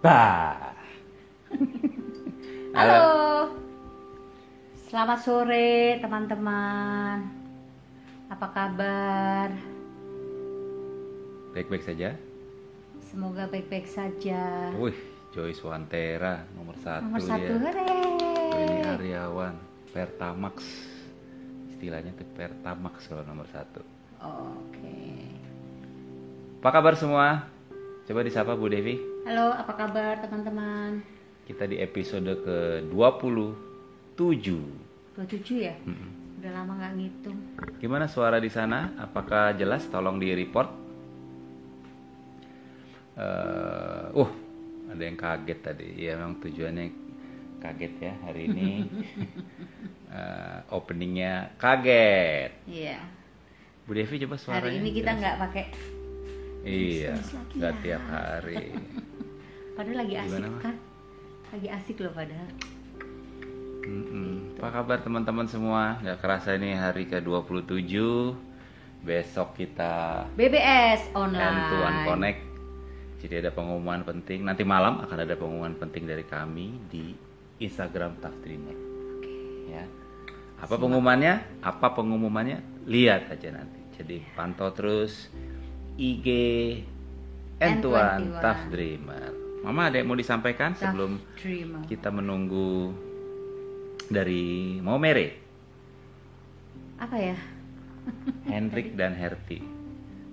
Bah. Halo. Selamat sore teman-teman. Apa kabar? Baik-baik saja. Semoga baik-baik saja. Wih, Joyce Wantera nomor satu Nomor satu, ya. hore. Benny Aryawan, Pertamax. Istilahnya tuh Pertamax kalau nomor satu. Oke. Apa kabar semua? Coba disapa Bu Devi. Halo, apa kabar teman-teman? Kita di episode ke-27. 27 ya? Mm-mm. Udah lama nggak ngitung. Gimana suara di sana? Apakah jelas? Tolong di report. Eh, uh, ada yang kaget tadi. Ya memang tujuannya kaget ya hari ini. Eh, openingnya kaget. Iya. Bu Devi coba suaranya. Hari ini kita nggak pakai Iya, nggak ya. tiap hari. Padahal lagi asik Gimana, Ma? kan? Lagi asik loh padahal. Mm-mm. Apa kabar teman-teman semua? Gak kerasa ini hari ke-27 Besok kita BBS online. Connect Jadi ada pengumuman penting Nanti malam akan ada pengumuman penting dari kami Di Instagram Tough Dreamer ya. Apa pengumumannya? Apa pengumumannya? Lihat aja nanti Jadi pantau terus IG N21. Tough Dreamer Mama ada yang mau disampaikan sebelum kita menunggu dari Momere, Apa ya? Hendrik dan Herti.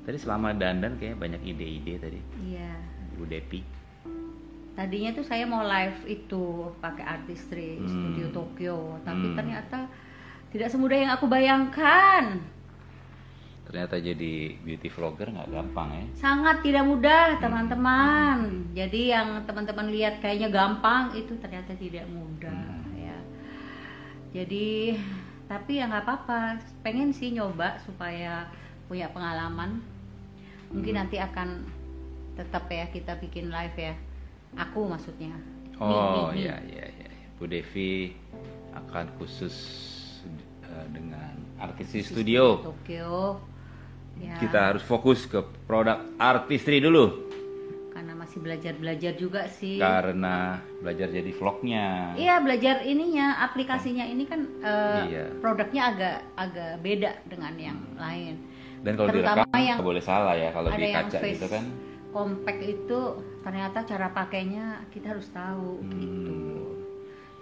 Tadi selama dandan kayaknya banyak ide-ide tadi, Iya. Bu Depi. Tadinya tuh saya mau live itu pakai artistry Hmm. studio Tokyo, tapi Hmm. ternyata tidak semudah yang aku bayangkan. Ternyata jadi beauty vlogger nggak gampang ya. Sangat tidak mudah, teman-teman. Jadi yang teman-teman lihat kayaknya gampang itu ternyata tidak mudah Hmm. ya. Jadi tapi ya nggak apa-apa. Pengen sih nyoba supaya punya pengalaman. Mungkin Hmm. nanti akan tetap ya kita bikin live ya. Aku maksudnya. Oh mi. iya iya iya. Bu Devi akan khusus eh, dengan artis di studio. Tokyo. Ya, Kita harus fokus ke produk artistry dulu karena masih belajar-belajar juga sih. karena belajar jadi vlognya. Iya belajar ininya aplikasinya ini kan eh, Iya. produknya agak agak beda dengan yang lain. Dan kalau Terutama direkam yang- boleh salah ya kalau di kaca gitu kan. compact itu ternyata cara pakainya kita harus tahu gitu. Hmm.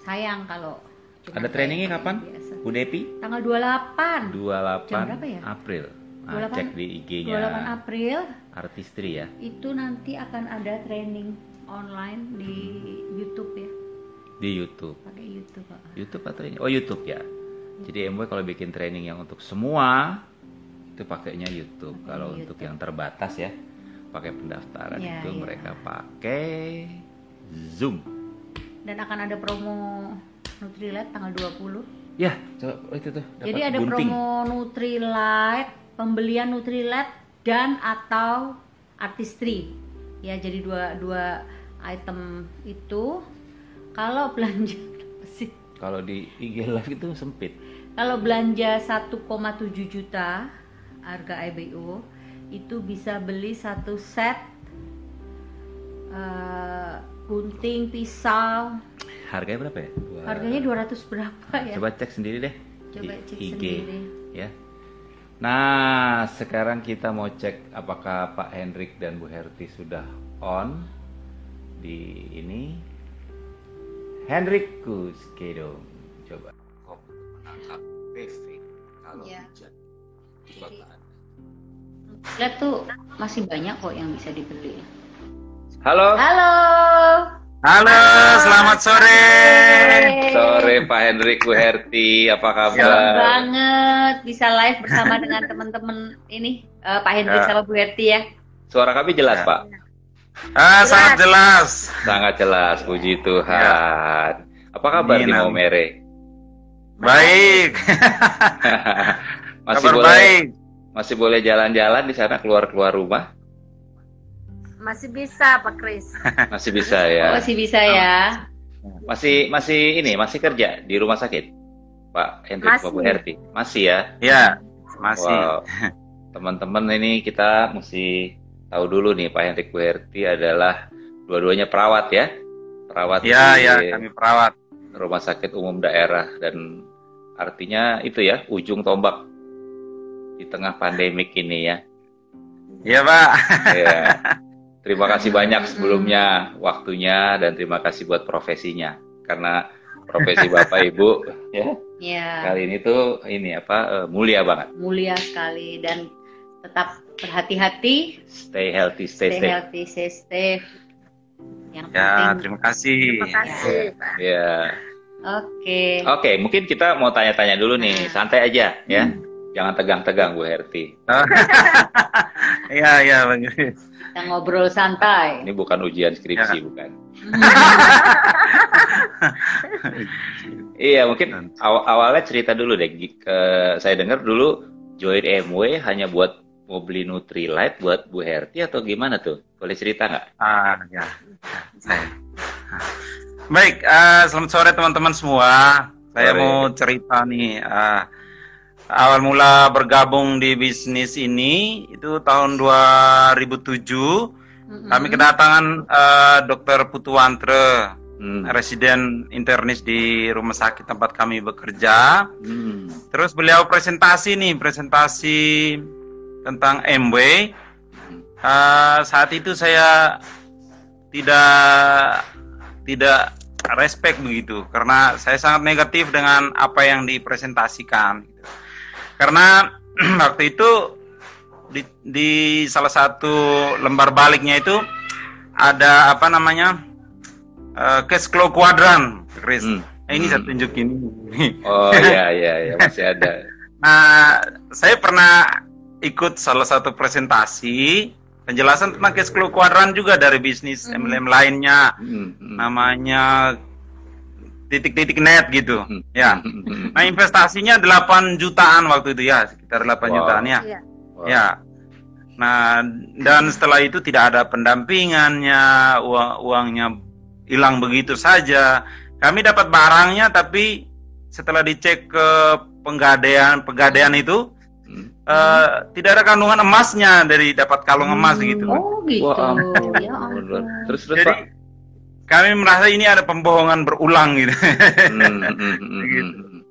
Sayang kalau Ada trainingnya kapan? biasa. Bu Depi? Tanggal 28. 28 Jam berapa ya? April. Nah, 28 cek di IG-nya 28 April Artistry ya. itu nanti akan ada training online di YouTube ya. Di YouTube. Pakai YouTube, Pak. YouTube atau ini? Oh, YouTube ya. Jadi MW kalau bikin training yang untuk semua itu pakainya YouTube. Pakai kalau YouTube. untuk yang terbatas ya, pakai pendaftaran Iya, itu iya. mereka pakai Zoom. Dan akan ada promo Nutrilite tanggal 20. Ya, coba oh, itu tuh. dapat Jadi ada gunting. promo Nutrilite, pembelian Nutrilite dan atau artistry. Ya, jadi dua dua item itu kalau belanja sih? Kalau di IG Live itu sempit. Kalau belanja 1,7 juta harga IBO itu bisa beli satu set eh, gunting pisau Harganya berapa ya? Dua- harganya 200 berapa ya? Coba cek sendiri deh Coba cek IG sendiri. ya. Nah, sekarang kita mau cek apakah Pak Hendrik dan Bu Herti sudah on di ini. Hendrik Kuskedong. Coba. menangkap PV kalau Iya. hujan. Lihat tuh masih banyak kok yang bisa dibeli. Halo. Halo. Halo, selamat sore. Sore Pak Hendrik Bu Herti, apa Senang kabar? banget bisa live bersama dengan teman-teman ini eh, Pak Hendrik Ya. sama Bu Herti ya. Suara kami jelas, Ya. Pak. Ah, sangat jelas. Sangat jelas, puji Tuhan. Apa kabar di. Maumere? Baik. Masih Kabar boleh baik. masih boleh jalan-jalan di sana keluar-keluar rumah? Masih bisa Pak Kris. Masih bisa Oh, ya. masih bisa ya. Masih masih ini masih kerja di rumah sakit, Pak Hendrik Masih. Pak Bu Herti. Masih ya. Ya, masih. Wow. Teman-teman ini kita mesti tahu dulu nih Pak Hendrik Bu Herti adalah dua-duanya perawat ya, perawat Ya, di ya, kami perawat. rumah sakit umum daerah dan artinya itu ya ujung tombak di tengah pandemik ini ya. Iya, Pak. Ya. Terima kasih banyak sebelumnya waktunya dan terima kasih buat profesinya karena profesi Bapak Ibu ya Ya, kali ini tuh ini apa eh, mulia banget. mulia sekali dan tetap berhati-hati, Stay healthy, stay, stay safe. healthy, stay safe. Yang Ya, penting. terima kasih. Terima kasih, Pak. Ya. Oke. Oke, mungkin kita mau tanya-tanya dulu nih, santai aja ya. Jangan tegang-tegang Bu Herti. Iya, iya, Bang. Kita ngobrol santai. Ini bukan ujian skripsi, bukan. Iya, mungkin aw- awalnya cerita dulu deh. Ke- saya dengar dulu join MW hanya buat mau beli Nutrilite buat Bu Herti atau gimana tuh? Boleh cerita nggak? Ah, ya. Saya. Baik, eh, selamat sore teman-teman semua. Saya Sore. mau cerita nih. eh, awal mula bergabung di bisnis ini itu tahun 2007. Mm-mm. Kami kedatangan eh, Dr. Putuwantre, Hmm. residen internis di rumah sakit tempat kami bekerja. Hmm. Terus beliau presentasi nih, presentasi tentang MW. Eh, saat itu saya tidak tidak respect begitu karena saya sangat negatif dengan apa yang dipresentasikan. gitu. Karena waktu itu di, di salah satu lembar baliknya itu ada apa namanya eh, cash flow quadrant, Chris. Hmm. Nah, ini saya Hmm. tunjukin. Oh iya iya iya masih ada. Nah, saya pernah ikut salah satu presentasi penjelasan tentang cash flow kuadran juga dari bisnis. MLM lainnya, Hmm, hmm. namanya titik-titik net gitu. Hmm. Ya. Hmm, hmm, Nah, investasinya 8 jutaan waktu itu ya, sekitar 8 Wow. jutaan ya. Iya. Wah. Ya. Nah, dan setelah itu tidak ada pendampingannya, uang uangnya hilang begitu saja. Kami dapat barangnya tapi setelah dicek ke penggadaian penggadaian itu Hmm. eh, tidak ada kandungan emasnya dari dapat kalung emas gitu. Oh gitu. Wah, ampun. Ya. Terus terus Jadi Pak. Kami merasa ini ada pembohongan berulang gitu. Hmm, hmm, hmm, hmm, Gitu. hmm.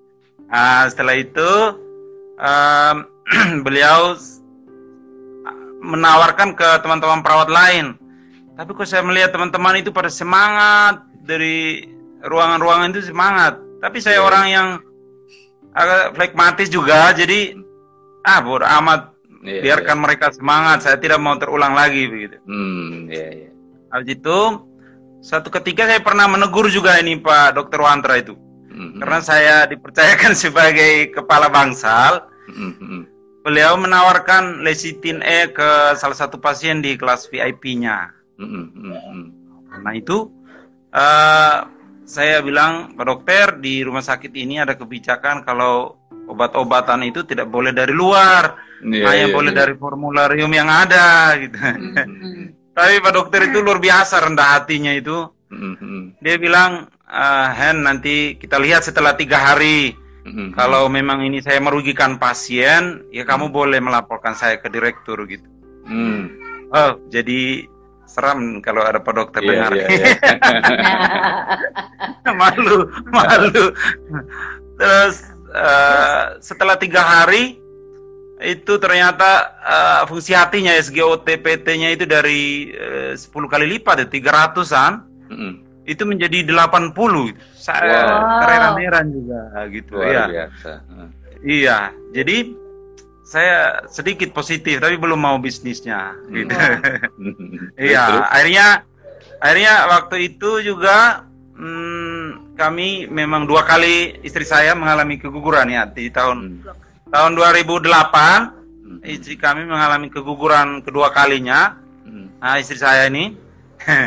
Nah, setelah itu em, beliau menawarkan ke teman-teman perawat lain. Tapi kok saya melihat teman-teman itu pada semangat dari ruangan-ruangan itu semangat. Tapi saya Iya. orang yang agak flekmatis juga, jadi ah bodo amat. Iya, Biarkan mereka semangat. Saya tidak mau terulang lagi begitu. Hmm, iya iya. Habis itu satu ketika saya pernah menegur juga ini Pak Dokter Wantra itu. Hmm, Karena saya dipercayakan sebagai kepala bangsal, hmm, hmm. beliau menawarkan lecitin E ke salah satu pasien di kelas VIP-nya. Hmm, hmm, hmm, hmm. Nah itu eh, saya bilang Pak Dokter di rumah sakit ini ada kebijakan kalau obat-obatan itu tidak boleh dari luar, Iya, hanya iya, boleh iya. dari formularium yang ada gitu. Hmm, hmm. Tapi Pak Dokter itu luar biasa rendah hatinya itu. Hmm, hmm, Dia bilang, "Eh, Hen nanti kita lihat setelah tiga hari. hmm, hmm. Kalau memang ini saya merugikan pasien, ya kamu boleh melaporkan saya ke direktur gitu. Hmm. Oh, jadi seram kalau ada Pak Dokter Iya, dengar. iya, iya. malu, malu. Terus eh, setelah tiga hari itu ternyata eh, fungsi hatinya SGOT-PT-nya itu dari eh, 10 kali lipat, ya, 300-an. Hmm, itu menjadi 80 saya Wow. kereran-heran juga gitu Luar iya biasa. Hmm. iya jadi saya sedikit positif tapi belum mau bisnisnya gitu Hmm. iya Terus, akhirnya akhirnya waktu itu juga hmm, kami memang dua kali istri saya mengalami keguguran ya di tahun Hmm. Tahun 2008 Hmm. istri kami mengalami keguguran kedua kalinya Hmm. Nah, istri saya ini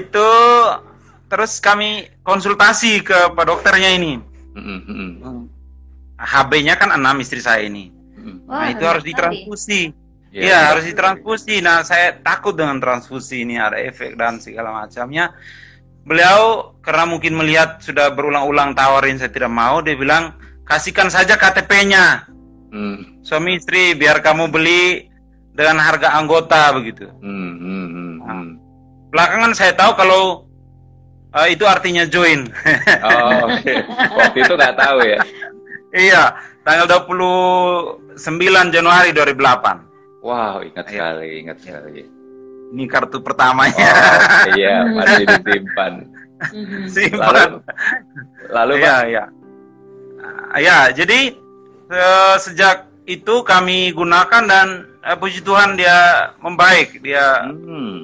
itu terus kami konsultasi ke pak dokternya ini. Hmm, hmm, hmm. HB-nya kan 6 istri saya ini. Hmm. Wah, nah, itu harus ditransfusi. Iya, Iya, harus ditransfusi. Nah, saya takut dengan transfusi ini ada efek dan segala macamnya. Beliau karena mungkin melihat sudah berulang-ulang tawarin saya tidak mau, dia bilang kasihkan saja KTP-nya. Hmm. Suami istri biar kamu beli dengan harga anggota begitu. Hmm, hmm, hmm, hmm. belakangan saya tahu kalau eh, itu artinya join. Oh, oke. Waktu itu nggak tahu ya. iya, tanggal 29 Januari 2008. Wow, ingat Iya. sekali, ingat sekali. Ini kartu pertamanya. Oh, iya, masih disimpan. Simpan. Lalu, lalu Pak, Iya, iya. Ah, Ya, jadi eh, sejak itu kami gunakan dan eh, puji Tuhan dia membaik, dia hmm,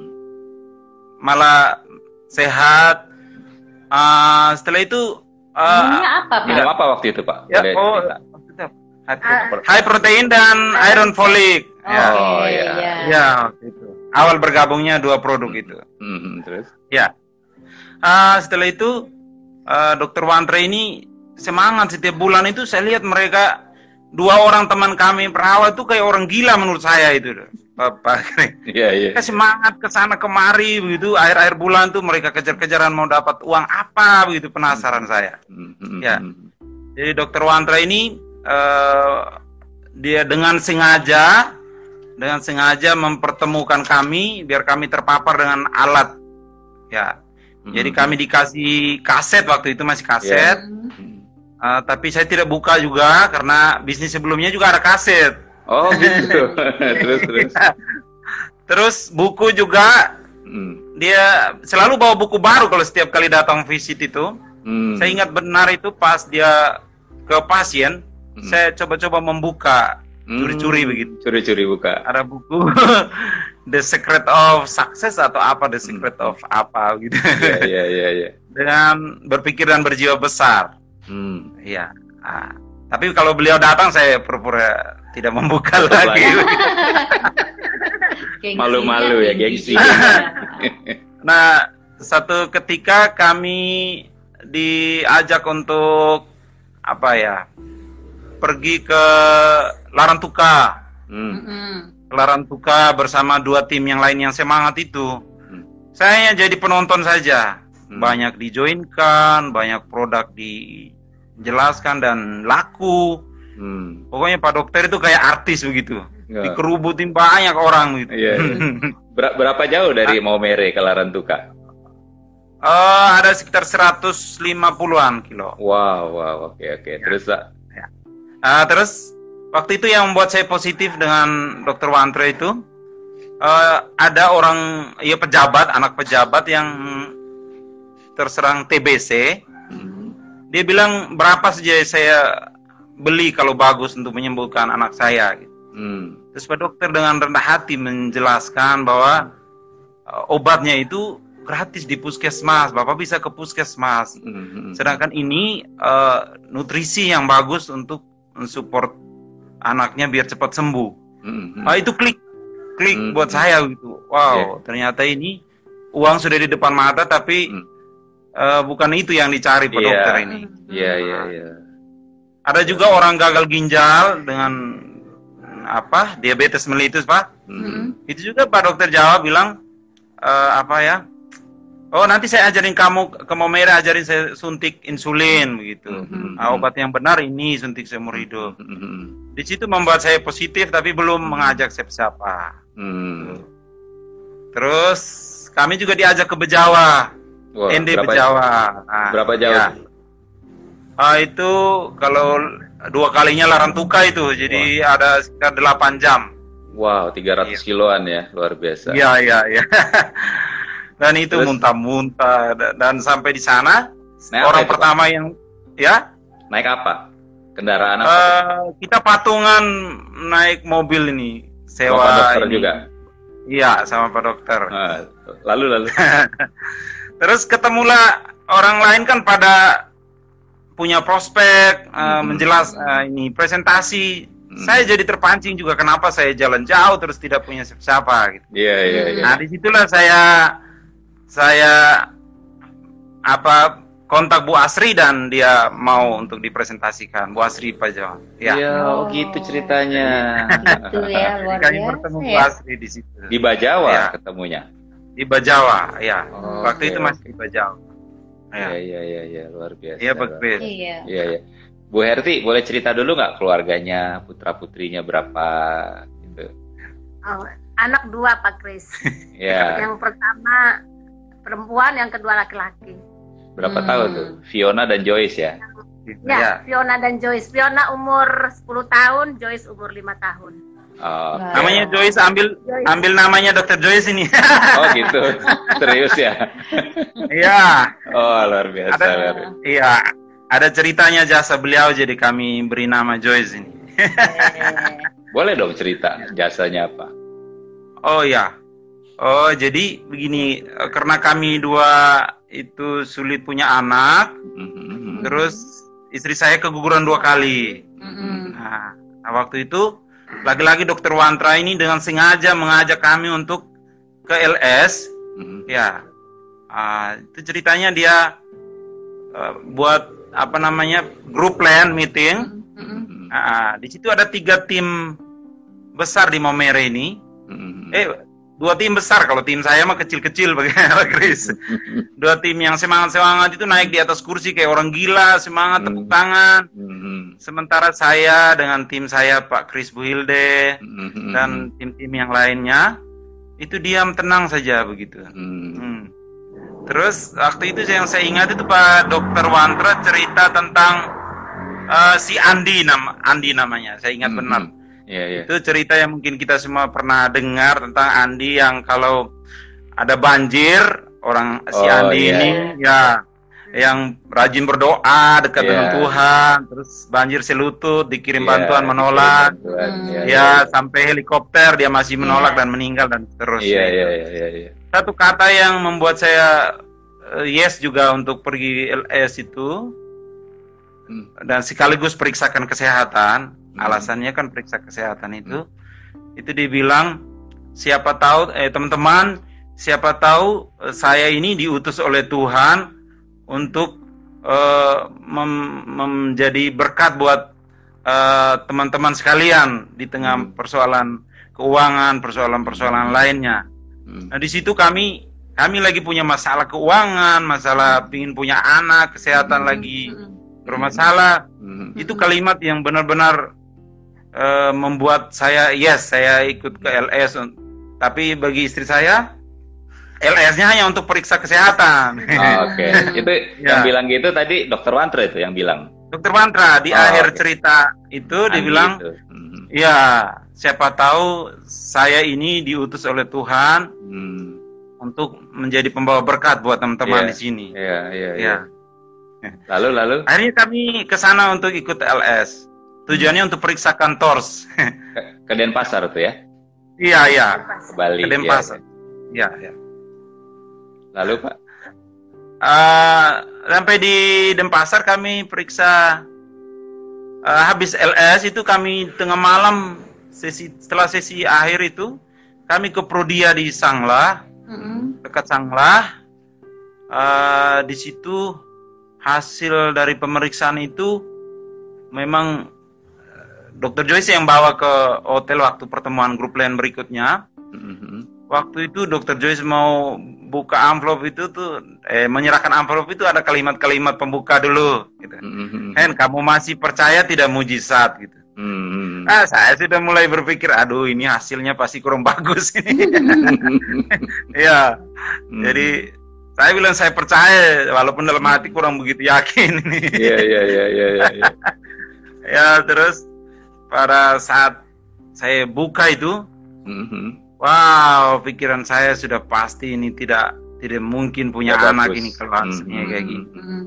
malah sehat. Ah, setelah itu Minumnya apa, Pak? minum apa waktu itu Pak? ya, Boleh oh, cerita? high- high protein dan iron folic. Ya, Oh, Oke, iya. ya. ya, waktu itu. Awal bergabungnya dua produk itu. Hmm, terus? Ya. Ah, setelah itu ah, Dokter Wantra ini semangat setiap bulan itu saya lihat mereka dua orang teman kami perawat itu kayak orang gila menurut saya itu, Bapak. Iya, iya. Mereka semangat ke sana kemari begitu. Akhir-akhir bulan tuh mereka kejar-kejaran mau dapat uang apa begitu penasaran saya. Hmm, Ya. Jadi Dokter Wantra ini eh, dia dengan sengaja dengan sengaja mempertemukan kami biar kami terpapar dengan alat. Ya. Jadi Hmm. kami dikasih kaset waktu itu masih kaset. Mhm. Eh, tapi saya tidak buka juga karena bisnis sebelumnya juga ada kaset. Oh gitu. terus terus. Terus buku juga Hmm, dia selalu bawa buku baru kalau setiap kali datang visit itu. hmm, Saya ingat benar itu pas dia ke pasien, hmm. saya coba-coba membuka Hmm, curi-curi begitu. Curi-curi buka. ada buku The Secret of Success atau apa The Secret of apa gitu Iya, iya, iya, iya. dengan berpikir dan berjiwa besar Hmm. iya Ah, tapi kalau beliau datang saya pura-pura tidak membuka Tutup lagi Malu-malu ya, gengsi. nah satu ketika kami diajak untuk apa ya pergi ke Larantuka Hmm. Mhm. Larantuka bersama dua tim yang lain yang semangat itu Hmm. saya hanya jadi penonton saja Hmm. banyak dijoinkan, banyak produk dijelaskan dan laku. Hmm. Pokoknya Pak Dokter itu kayak artis begitu. Ya. Dikerubutin banyak orang gitu. Iya, iya. Ber- berapa jauh dari Maumere ke Larantuka? Eh, ada sekitar 150-an kilo. Wow, wow, oke, oke. Terus Pak? Ah, terus waktu itu yang membuat saya positif dengan Dokter Wantre itu eh, ada orang ya pejabat, anak pejabat yang terserang TBC. Hmm. Dia bilang berapa saja saya beli kalau bagus untuk menyembuhkan anak saya. gitu. Hmm. Terus Pak Dokter dengan rendah hati menjelaskan bahwa uh, obatnya itu gratis di puskesmas. Bapak bisa ke puskesmas. Hmm. Sedangkan ini uh, nutrisi yang bagus untuk mensupport anaknya biar cepat sembuh. Hmm. Ah itu klik, klik Hmm. buat saya gitu. Wow, ternyata ini uang sudah di depan mata tapi Hmm. Uh, bukan itu yang dicari Pak Iya. Dokter ini. Iya, iya, iya. Ada juga orang gagal ginjal dengan apa diabetes mellitus Pak. Hmm. Itu juga Pak Dokter jawab bilang eh, apa ya? Oh nanti saya ajarin kamu ke Momere ajarin saya suntik insulin begitu. Hmm. Nah, obat yang benar ini suntik seumur hidup. Hmm. Di situ membuat saya positif tapi belum mengajak siapa-siapa. Hmm. Terus kami juga diajak ke Bejawa, Wah, ND berapa, Bejawa. Nah, berapa jauh? ya. Ah, itu kalau dua kalinya Larantuka itu, jadi ada sekitar 8 jam. Wow, 300 Iya. kiloan ya, luar biasa. Iya, iya, iya. dan itu Terus? muntah-muntah da- dan sampai di sana Naik apa orang Pak? pertama yang ya Naik apa? Kendaraan apa? eh, kita patungan naik mobil ini Sama sewa dokter ini. juga. Iya, sama Pak Dokter. Ah, lalu lalu. Terus ketemulah orang lain kan pada punya prospek, eh, Mhm. menjelas eh, ini presentasi. Hmm. Saya jadi terpancing juga kenapa saya jalan jauh terus tidak punya siapa-siapa gitu. Iya iya iya. Nah di situlah saya saya apa kontak Bu Asri dan dia mau untuk dipresentasikan Bu Asri Pak Jawa. Ya. Iya, oh gitu ceritanya. Itu ya luar Kami bertemu Bu ya. Asri di situ. Di Bajawa Ya. ketemunya. Di Bajawa, ya. Oh, Waktu oke, itu masih di Bajawa. Iya Ya. iya iya iya, luar biasa. Iya, Chris. Iya. Iya iya. Bu Herti, boleh cerita dulu nggak keluarganya, putra putrinya berapa? Gitu. Oh, anak dua Pak Kris. Ya. Yang pertama perempuan, yang kedua laki-laki. Berapa Hmm. tahun tuh? Fiona dan Joyce ya? Ya, Ya. Fiona dan Joyce. Fiona umur 10 tahun, Joyce umur 5 tahun. Oh, Nah. Namanya Joyce ambil Joyce. ambil namanya Dokter Joyce ini. oh gitu. Serius ya? Iya. Oh luar biasa. Ada luar biasa. iya, ada ceritanya jasa beliau jadi kami beri nama Joyce ini. Boleh dong cerita jasanya apa? Oh ya. Oh, jadi begini, eh, karena kami dua itu sulit punya anak, Mhm. terus istri saya keguguran dua kali. Mm-mm. Nah, nah, waktu itu lagi-lagi dokter Wantra ini dengan sengaja mengajak kami untuk ke LS, Mhm. ya. Ah, itu ceritanya dia eh, buat apa namanya grup plan meeting. Mhm. Ah, di situ ada tiga tim besar di Momere ini. Mhm. Eh, dua tim besar. Kalau tim saya mah kecil-kecil bagaimana, Chris? Dua tim yang semangat-semangat itu naik di atas kursi kayak orang gila, semangat tepuk Hmm. tangan. Mhm. Sementara saya dengan tim saya Pak Chris Buhilde Mhm. dan tim-tim yang lainnya itu diam tenang saja begitu. Mhm. Hmm. Terus waktu itu yang saya ingat itu Pak Dokter Wantra cerita tentang eh, si Andi nama Andi namanya. Saya ingat Mhm. benar. Iya iya. Itu cerita yang mungkin kita semua pernah dengar tentang Andi yang kalau ada banjir orang si Oh, Andi iya. ini ya yang rajin berdoa dekat Iya. dengan Tuhan, terus banjir selutut, dikirim Iya, bantuan dikirim menolak, bantuan. Hmm. Iya, ya sampai helikopter dia masih menolak Iya. dan meninggal dan terus. Iya iya iya iya. iya. Satu kata yang membuat saya eh, yes juga untuk pergi LS itu Hmm. dan sekaligus periksakan kesehatan. Hmm. Alasannya kan periksa kesehatan itu itu dibilang siapa tahu eh teman-teman siapa tahu eh, saya ini diutus oleh Tuhan untuk eh, mem- menjadi berkat buat eh, teman-teman sekalian di tengah Hmm. persoalan keuangan, persoalan-persoalan lainnya. Mhm. Nah di situ kami kami lagi punya masalah keuangan, masalah ingin punya anak, kesehatan Hmm. lagi Mm-mm. bermasalah. Mhm. Itu kalimat yang benar-benar eh, membuat saya yes saya ikut ke LS. Tapi bagi istri saya LS-nya hanya untuk periksa kesehatan. Oh, Oke, itu Ya. yang bilang gitu tadi dokter Wantra itu yang bilang. Dokter Mantra di Oh, akhir oke. cerita itu Andi bilang, itu. Mhm. ya siapa tahu saya ini diutus oleh Tuhan Hmm. untuk menjadi pembawa berkat buat teman-teman Iya. di sini. Iya iya Ya. iya. Lalu lalu Akhirnya kami ke sana untuk ikut LS. Tujuannya untuk periksakan TORS. ke Denpasar tuh ya, iya, iya. ke Bali. Ke Denpasar. Iya, iya. Lalu Pak. Eh, sampai di Denpasar kami periksa eh, habis LS itu kami tengah malam sesi setelah sesi akhir itu kami ke Prodia di Sanglah Mm-mm. dekat Sanglah Eh, di situ hasil dari pemeriksaan itu memang Dokter Joyce yang bawa ke hotel waktu pertemuan grup lain berikutnya Mhm. waktu itu Dokter Joyce mau buka amplop itu tuh eh menyerahkan amplop itu ada kalimat-kalimat pembuka dulu gitu. Mhm. Hen kamu masih percaya tidak mujizat gitu. Mhm. Ah saya sudah mulai berpikir aduh ini hasilnya pasti kurang bagus ini. Iya. Mhm. Jadi saya bilang saya percaya walaupun dalam hati kurang begitu yakin ini. Iya iya iya iya iya. iya. ya terus pada saat saya buka itu Mhm. Wow, pikiran saya sudah pasti ini tidak tidak mungkin punya Ya, anak bagus. ini kalau hasilnya Hmm. kayak gini. Mm-mm.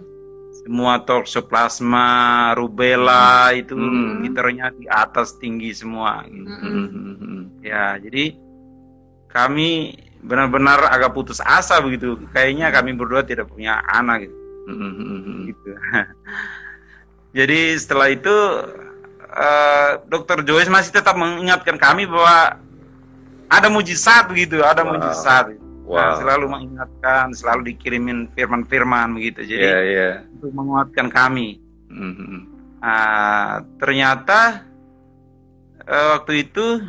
Semua toxoplasma, rubella itu Hmm. titernya di atas tinggi semua. gitu. Mm-mm. Mhm. Ya, jadi kami benar-benar agak putus asa begitu. Kayaknya kami berdua tidak punya anak gitu. Mhm. gitu. jadi setelah itu eh, Dokter Joyce masih tetap mengingatkan kami bahwa ada mujizat begitu, ada Wow. mujizat. Nah, Wow. selalu mengingatkan, selalu dikirimin firman-firman begitu. Jadi Iya iya. untuk menguatkan kami. Mhm. Nah, ternyata eh, waktu itu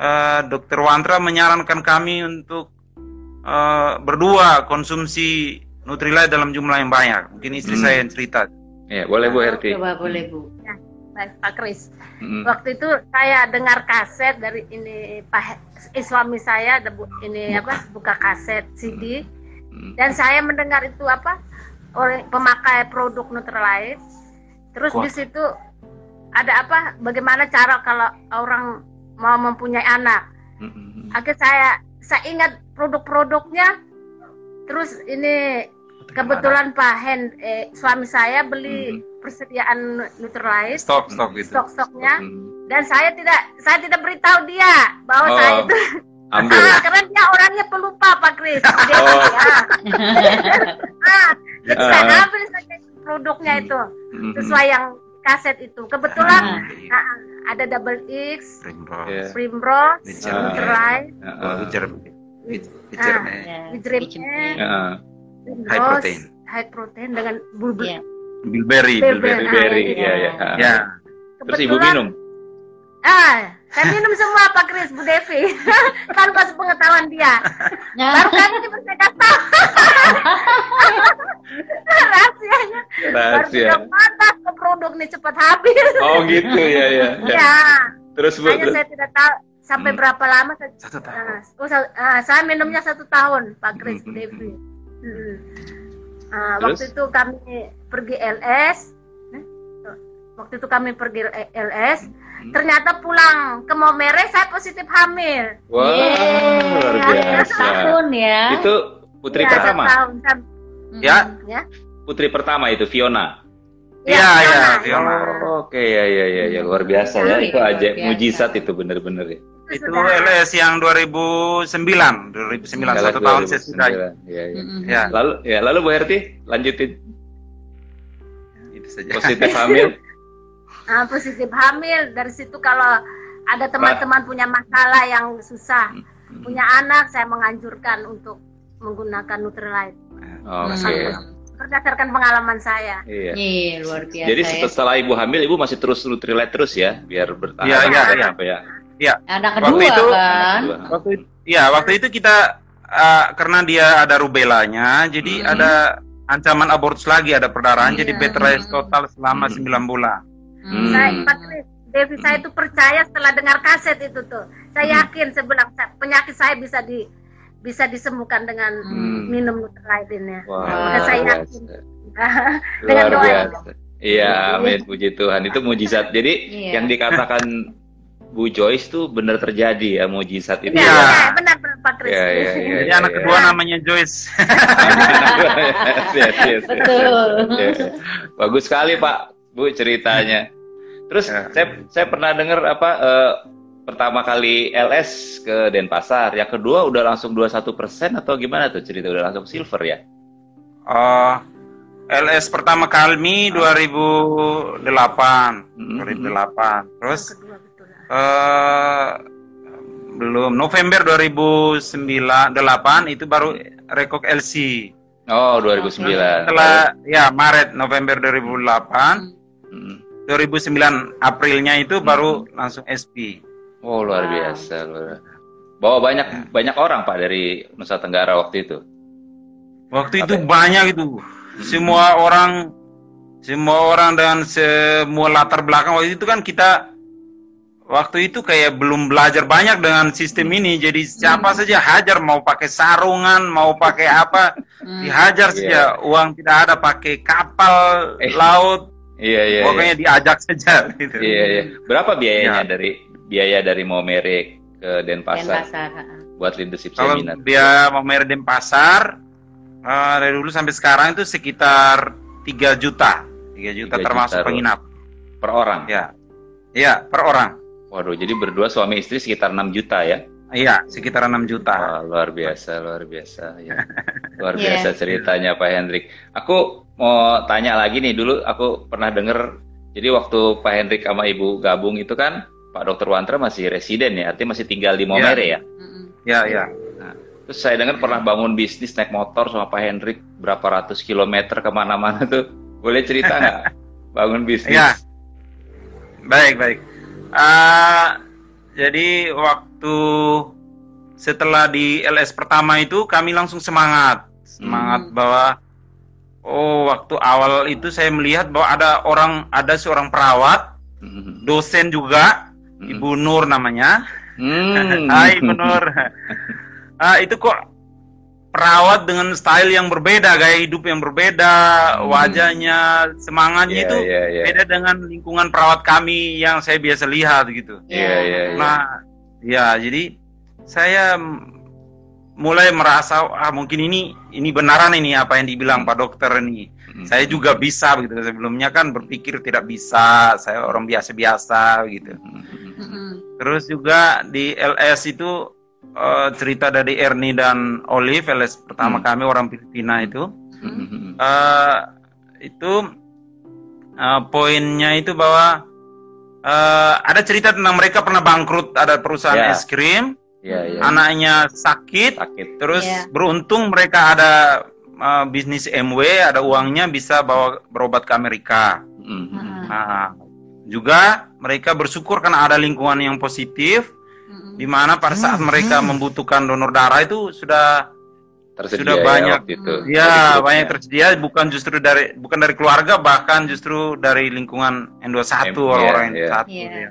eh, Dokter Wantra menyarankan kami untuk eh, berdua konsumsi Nutrilite dalam jumlah yang banyak. Mungkin istri Hmm. saya yang cerita. Iya, boleh Bu Herti. Coba boleh Bu. Pak Kris. Mhm. Waktu itu saya dengar kaset dari ini Pak eh, suami saya ada bu- ini apa buka kaset CD Hmm. dan saya mendengar itu apa oleh pemakai produk Nutrilite terus Kuat. di situ ada apa bagaimana cara kalau orang mau mempunyai anak Hmm. akhirnya saya saya ingat produk-produknya terus ini kebetulan Pak Hen eh, suami saya beli persediaan Nutrilite stok stok gitu stok-stoknya Hmm. dan saya tidak saya tidak beritahu dia bahwa Oh, saya itu Ambil. Ah, karena dia orangnya pelupa Pak Kris dia Oh. ya. ah, jadi Ah. saya ambil saja produknya itu Hmm. sesuai yang kaset itu kebetulan Ah. ah, ada double X Primrose. Primrose Bicara. Ah. Nutrilite Heeh. Oh, bicara bicara Ah. Ya, high protein high protein dengan bulbul Iya. bilberry Bilberry. Berry, iya. iya. ya Terus ibu minum? ah saya minum semua Pak Kris Bu Devi tanpa sepengetahuan dia baru kali ini saya kasih rahasianya baru Rahasia. sudah patah ke produk nih cepat habis Oh gitu ya ya. ya. ya Terus bu, hanya terus. saya tidak tahu sampai Hmm. berapa lama saya, satu tahun Ah, oh, ah, saya minumnya satu tahun Pak Kris Hmm. Devi Hmm. Ah, Terus? waktu itu kami pergi LS Eh, waktu itu kami pergi LS Hmm. ternyata pulang ke Momere saya positif hamil Wah, Yeay, luar biasa. setahun ya. Itu putri Ya, pertama. setahun. Sam- Mm-mm. Ya. ya Putri pertama itu Fiona. Iya, Fiona, iya, ya. Fiona. Oke ya ya ya ya luar biasa ya. Luar Itu aja mujizat itu bener-bener ya. Itu sudah. LS yang 2009 2009 satu tahun saya sudah Ya, ya. Mm-mm. ya Lalu ya lalu Bu Herti lanjutin itu saja positif hamil. Ah, positif hamil dari situ kalau ada teman-teman punya masalah yang susah Hmm. punya anak saya menganjurkan untuk menggunakan Nutrilite Oke. berdasarkan pengalaman saya Iya. Iya, luar biasa Jadi ya. setelah ibu hamil, ibu masih terus Nutrilite terus ya, biar bertahan Iya, iya, iya. sampai ya. Anak Waktu kedua itu- kan. Kedua. waktu itu ya waktu itu kita ah, karena dia ada rubelanya jadi Hmm. ada ancaman abortus lagi ada perdarahan jadi Iya. bed rest total selama Hmm. 9 bulan Hmm. saya Pak Kris, Devi saya itu percaya setelah dengar kaset itu tuh saya Hmm. yakin "Sa- penyakit saya bisa di bisa disembuhkan dengan Hmm. minum Wah, luar saya biasa. yakin. Dengan Luar doa biasa. Iya, amin puji Tuhan. Itu mujizat. Jadi Iya. yang dikatakan Bu Joyce tuh benar terjadi ya mujizat itu. Iya, Iya. iya, benar benar Pak Kris. Iya, iya, iya. jadi anak kedua namanya Joyce Yes, yes, yes. Betul. Iya. Bagus sekali Pak, Bu ceritanya. Terus Ya. saya saya pernah dengar apa eh, pertama kali LS ke Denpasar, yang kedua udah langsung 21% atau gimana tuh cerita udah langsung silver ya? Oh, LS pertama kami 2008 Hmm. 2008 terus Eh belum November 2009 itu baru rekok LC Oh, 2009. setelah ya Maret November 2008 Hmm. 2009 Aprilnya itu baru langsung SP Oh, luar Wow. biasa, luar. Bawa banyak banyak orang Pak dari Nusa Tenggara waktu itu. waktu Apa itu ya? banyak itu semua orang semua orang dengan semua latar belakang waktu itu kan kita waktu itu kayak belum belajar banyak dengan sistem ini jadi siapa saja hajar mau pakai sarungan mau pakai apa Hmm. dihajar Iya. saja uang tidak ada pakai kapal Eh. laut Iya, iya. pokoknya diajak saja gitu. Iya, iya. Berapa biayanya Ya. dari biaya dari Momere ke Denpasar Denpasar. buat leadership Kalau seminar? dia mau merek pasar eh, dari dulu sampai sekarang itu sekitar 3 juta. 3 juta 3 termasuk juta, penginap. Per orang. Ya. Iya, per orang. Waduh, jadi berdua suami istri sekitar 6 juta ya? Iya, sekitar 6 juta. Wah, luar biasa, luar biasa. Ya. Luar Iya. biasa ceritanya Pak Hendrik. Aku mau tanya lagi nih, dulu aku pernah dengar, jadi waktu Pak Hendrik sama Ibu gabung itu kan, Pak Dr. Wantra masih residen ya, artinya masih tinggal di Momere ya? Mm-mm. Ya, ya. Terus saya dengar pernah bangun bisnis naik motor sama Pak Hendrik berapa ratus kilometer ke mana-mana tuh. Boleh cerita nggak? Bangun bisnis? Iya. Baik, baik. Ah, jadi waktu setelah di LS pertama itu kami langsung semangat. Semangat Hmm. bahwa oh, waktu awal itu saya melihat bahwa ada orang ada seorang perawat, Mhm. dosen juga, Mhm. Ibu Nur namanya. Hmm. Hai Ibu Nur. Ah, itu kok perawat dengan style yang berbeda, gaya hidup yang berbeda, Hmm. wajahnya, semangatnya Iya, itu iya, iya. beda dengan lingkungan perawat kami yang saya biasa lihat gitu. Iya, iya, iya. Nah, ya jadi saya mulai merasa ah mungkin ini ini benaran ini apa yang dibilang Pak Dokter ini. Mm. Saya juga bisa begitu. Sebelumnya kan berpikir tidak bisa, saya orang biasa-biasa gitu. Mm. Mm-mm. Terus juga di LS itu eh, cerita dari Ernie dan Olive, LS pertama Hmm. kami orang Filipina itu. Mm. eh itu eh, poinnya itu bahwa eh, ada cerita tentang mereka pernah bangkrut, ada perusahaan Ya. es krim, Iya, iya. anaknya sakit, sakit. terus Ya. beruntung mereka ada eh, bisnis MW, ada uangnya bisa bawa berobat ke Amerika. Mm. Mm-mm. Nah, juga mereka bersyukur karena ada lingkungan yang positif. Di mana pada saat mereka membutuhkan donor darah itu sudah Tersedia Sudah ya banyak. itu. Ya grupnya. banyak tersedia, bukan justru dari bukan dari keluarga, bahkan justru dari lingkungan N21 Em- orang-orang iya, N21. Iya. ya.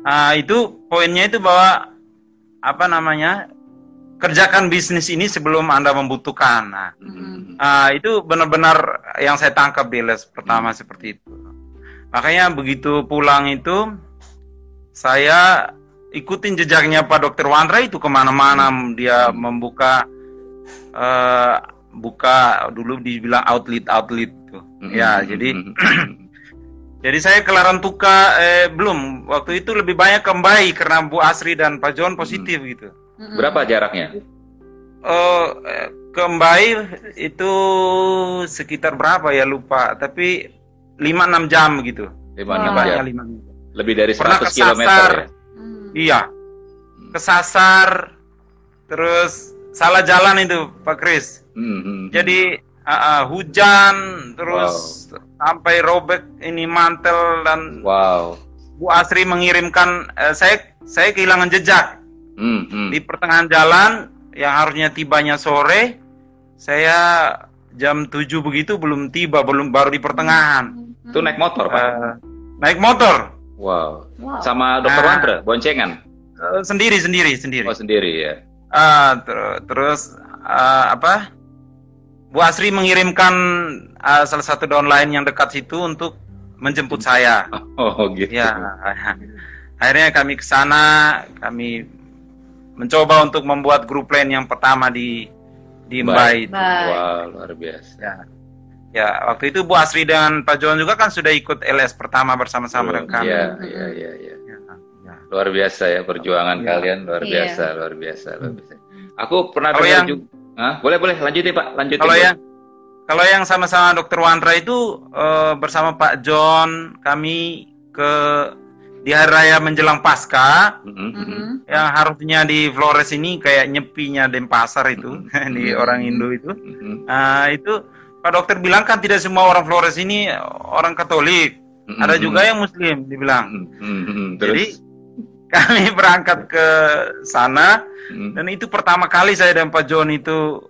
Nah, itu poinnya itu bahwa apa namanya kerjakan bisnis ini sebelum anda membutuhkan. Nah, Mm. ah, itu benar-benar yang saya tangkap di les pertama seperti itu. Makanya begitu pulang itu saya ikutin jejaknya Pak Dokter Wandra itu ke mana-mana dia membuka eh, buka dulu dibilang outlet outlet tuh. Mm. Ya, jadi Mm. jadi saya kelaran tuka eh, belum waktu itu lebih banyak kembali karena Bu Asri dan Pak John positif gitu. Mm-mm. berapa jaraknya? Oh, eh, ke Mbai itu sekitar berapa ya lupa, tapi 5-6 jam gitu. Lima Wah. enam Banyak jam. 5 jam. Lebih dari Pernah 100 kesasar. km ya. Iya. Kesasar terus salah jalan itu Pak Kris. Mm, mm, Jadi ah, ah, hujan terus sampai robek ini mantel dan wow. Bu Asri mengirimkan eh, saya saya kehilangan jejak. Mm, mm. di pertengahan jalan yang harusnya tibanya sore saya jam 7 begitu belum tiba belum baru di pertengahan Itu naik motor, Pak. Eh, naik motor wow. Wow. Sama dokter Ah. Wandra, boncengan. Eh, sendiri sendiri sendiri Oh, sendiri ya. Ah, ter- terus ah, apa Bu Asri mengirimkan ah, salah satu downline yang dekat situ untuk menjemput saya Oh, gitu. ya akhirnya kami ke sana kami mencoba untuk membuat grup lain yang pertama di di itu. Baik. Wow, luar biasa. Ya. Ya, waktu itu Bu Asri dan Pak Johan juga kan sudah ikut LS pertama bersama-sama dengan kami. Iya, iya, iya, iya. Ya, ya. Luar biasa ya perjuangan Iya. kalian luar Iya. biasa, luar biasa, luar biasa. Aku pernah Kalau dengar yang- juga. Hah? Boleh, boleh lanjutin, Pak. Lanjutin. Kalau yang kalau yang sama-sama Dokter Wandra itu eh, bersama Pak John kami ke di hari raya menjelang Pasca Mm, mm, mm. Mm-mm. yang harusnya di Flores ini kayak nyepinya Denpasar itu di Mhm. orang Indo itu. Mm, mm. Nah, itu Pak dokter bilang kan tidak semua orang Flores ini orang Katolik, Mm, ada mm, juga yang Muslim dibilang. Mm, mm, mm. Jadi Terus, kami berangkat ke sana mm. dan itu pertama kali saya dan Pak John itu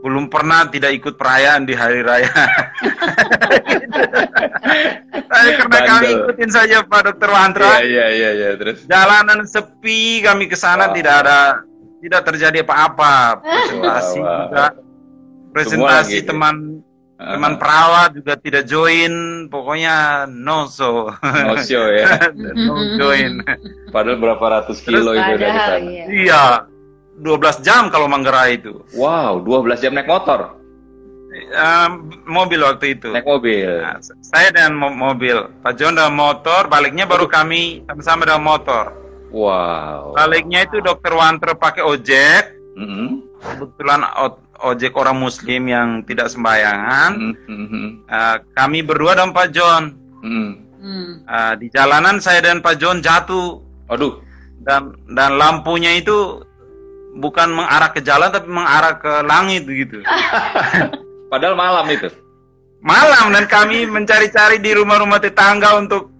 belum pernah tidak ikut perayaan di hari raya. Tapi karena kami Bandel. ikutin saja Pak Dokter Iya, Wantra, iya, iya, iya, terus. jalanan sepi, kami ke sana Wow. tidak ada tidak terjadi apa-apa. Presentasi Wow, wow. juga presentasi lagi. teman Ah, teman perawat juga tidak join, pokoknya no so. no show ya. no join. Padahal berapa ratus kilo itu dari sana. iya. iya. 12 jam kalau Manggarai itu. Wow, 12 jam naik motor, Eh, mobil waktu itu. naik mobil. Nah, saya dengan mo- mobil, Pak John dengan motor, baliknya baru kami sama-sama dengan motor. Wow. Baliknya itu Dokter Wanter pakai ojek, Mm, kebetulan o- ojek orang Muslim yang tidak sembayangan. mm, mm, mm, Eh, kami berdua dan Pak John. mm. Hmm. Eh, di jalanan saya dan Pak John jatuh Aduh, dan dan lampunya itu bukan mengarah ke jalan tapi mengarah ke langit begitu. padahal malam itu. Malam dan kami mencari-cari di rumah-rumah tetangga untuk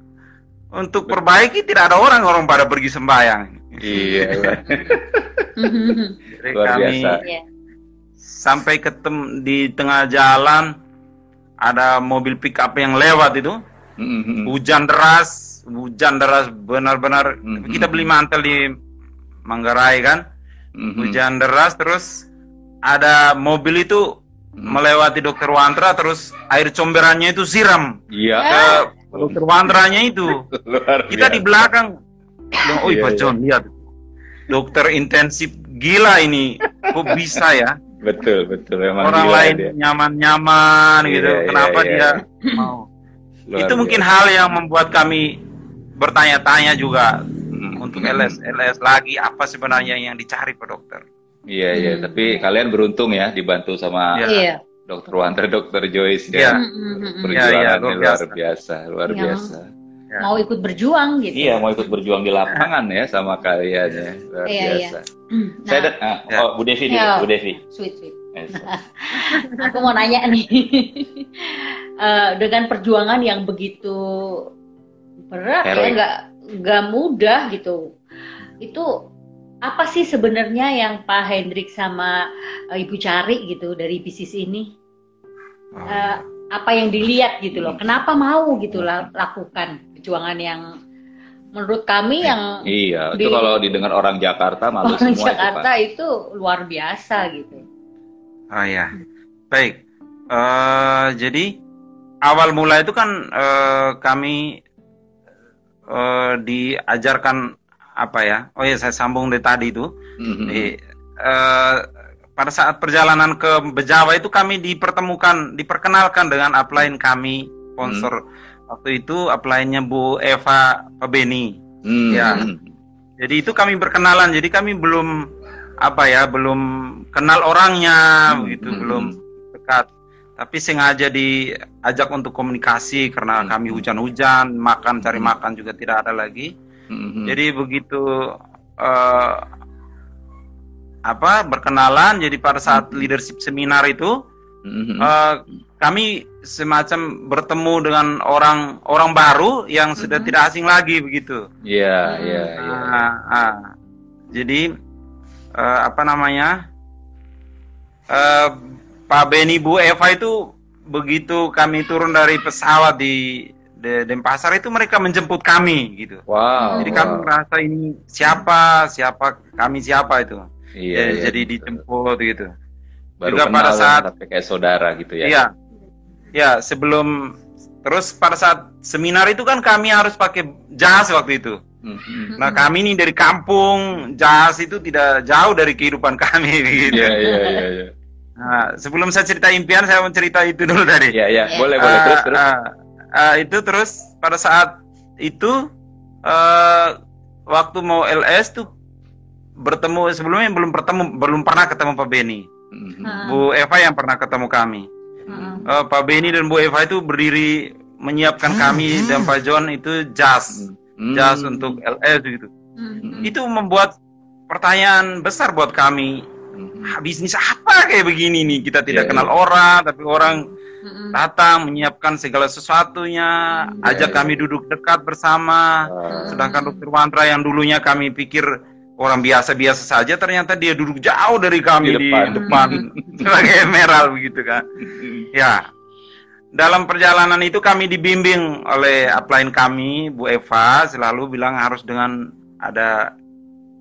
untuk perbaiki tidak ada orang orang pada pergi sembahyang. Iya. Jadi Luar kami biasa. Iya. Sampai ketemu di tengah jalan ada mobil pick up yang lewat itu Mm, mm, mm. hujan deras hujan deras benar-benar Mhm. kita beli mantel di Manggarai kan Mm, mm. hujan deras terus ada mobil itu melewati dokter Wantra terus air comberannya itu siram Iya. ke dokter Wantranya itu. Kita di belakang. Oh, Iya, Pak iya. John, lihat. Dokter intensif gila ini. Kok bisa ya? Betul, betul. Memang Orang lain dia. nyaman-nyaman Iya, gitu. iya, Kenapa iya. dia mau? Luar itu mungkin hal yang membuat kami bertanya-tanya juga Mm, untuk. LS LS lagi apa sebenarnya yang dicari Pak Dokter? Iya, iya. Hmm. Tapi kalian beruntung ya dibantu sama Iya. Iya. Dokter Wanter, Dokter Joyce. Mm, mm. perjuangannya Iya, iya, luar luar biasa. luar biasa. Ya. Mau ikut berjuang gitu. Iya, mau ikut berjuang di lapangan ya sama kalian ya, luar Iya, iya. biasa. Nah, Saya dat- ah, Ya. oh, Bu Devi dulu, Iya. Bu Devi. sweet sweet. Aku mau nanya nih, Eh, dengan perjuangan yang begitu berat ya, Heroik. nggak nggak mudah gitu. Itu apa sih sebenarnya yang Pak Hendrik sama eh, Ibu cari gitu dari bisnis ini? Eh, apa yang dilihat gitu loh? Kenapa mau gitu lah lakukan perjuangan yang menurut kami yang Iya, itu Di- kalau didengar orang Jakarta malu orang semua Jakarta itu, itu luar biasa gitu. Oh ya, baik. Eh, jadi awal mula itu kan eh, kami eh, diajarkan apa ya? Oh ya, saya sambung dari tadi itu. Mhm. Di, eh, pada saat perjalanan ke Bejawa itu kami dipertemukan, diperkenalkan dengan upline kami sponsor waktu itu upline-nya Bu Eva Pabeni. Hmm. Ya. Jadi itu kami berkenalan. Jadi kami belum apa ya, belum kenal orangnya Hmm, begitu, hmm, belum dekat. Tapi sengaja diajak untuk komunikasi karena Hmm. kami hujan-hujan, makan cari Hmm. makan juga tidak ada lagi. Mhm. Jadi begitu eh, apa berkenalan. Jadi pada saat Hmm. leadership seminar itu Mhm. eh, kami semacam bertemu dengan orang orang baru yang sudah Mhm. tidak asing lagi begitu. Iya, iya, iya. Ah, ah. Jadi eh, apa namanya? Eh, Pak Beni Bu Eva itu begitu kami turun dari pesawat di di Denpasar itu mereka menjemput kami gitu. Wow. Jadi wow. kami merasa ini siapa, siapa kami siapa itu. Iya, jadi, iya. jadi dijemput gitu. Baru juga pada saat- tapi kayak saudara gitu ya. Iya. Ya, sebelum terus pada saat seminar itu kan kami harus pakai jas waktu itu. Mhm. Nah, kami ini dari kampung, jas itu tidak jauh dari kehidupan kami gitu. Iya, iya, iya, iya. Nah, sebelum saya cerita impian, saya mau cerita itu dulu tadi. Iya, iya, Iya. boleh, boleh Ah, terus, terus. ah, ah, itu terus pada saat itu eh, waktu mau LS tuh bertemu sebelumnya belum bertemu belum pernah ketemu Pak Beni. Ah. Bu Eva yang pernah ketemu kami. Heeh. Eh, Pak Beni dan Bu Eva itu berdiri menyiapkan kami dan Pak John itu jas, Hmm. jas untuk LS gitu. Mhm. Itu membuat pertanyaan besar buat kami. Ah, bisnis apa kayak begini nih? Kita tidak Iya, kenal iya. orang, tapi orang Mhm. datang menyiapkan segala sesuatunya, Iya, ajak iya. kami duduk dekat bersama. Ah. Sedangkan Dokter Wantra yang dulunya kami pikir orang biasa-biasa saja, ternyata dia duduk jauh dari kami Di di depan. depan, sebagai emerald begitu kan. Ya, dalam perjalanan itu kami dibimbing oleh upline kami, Bu Eva, selalu bilang harus dengan ada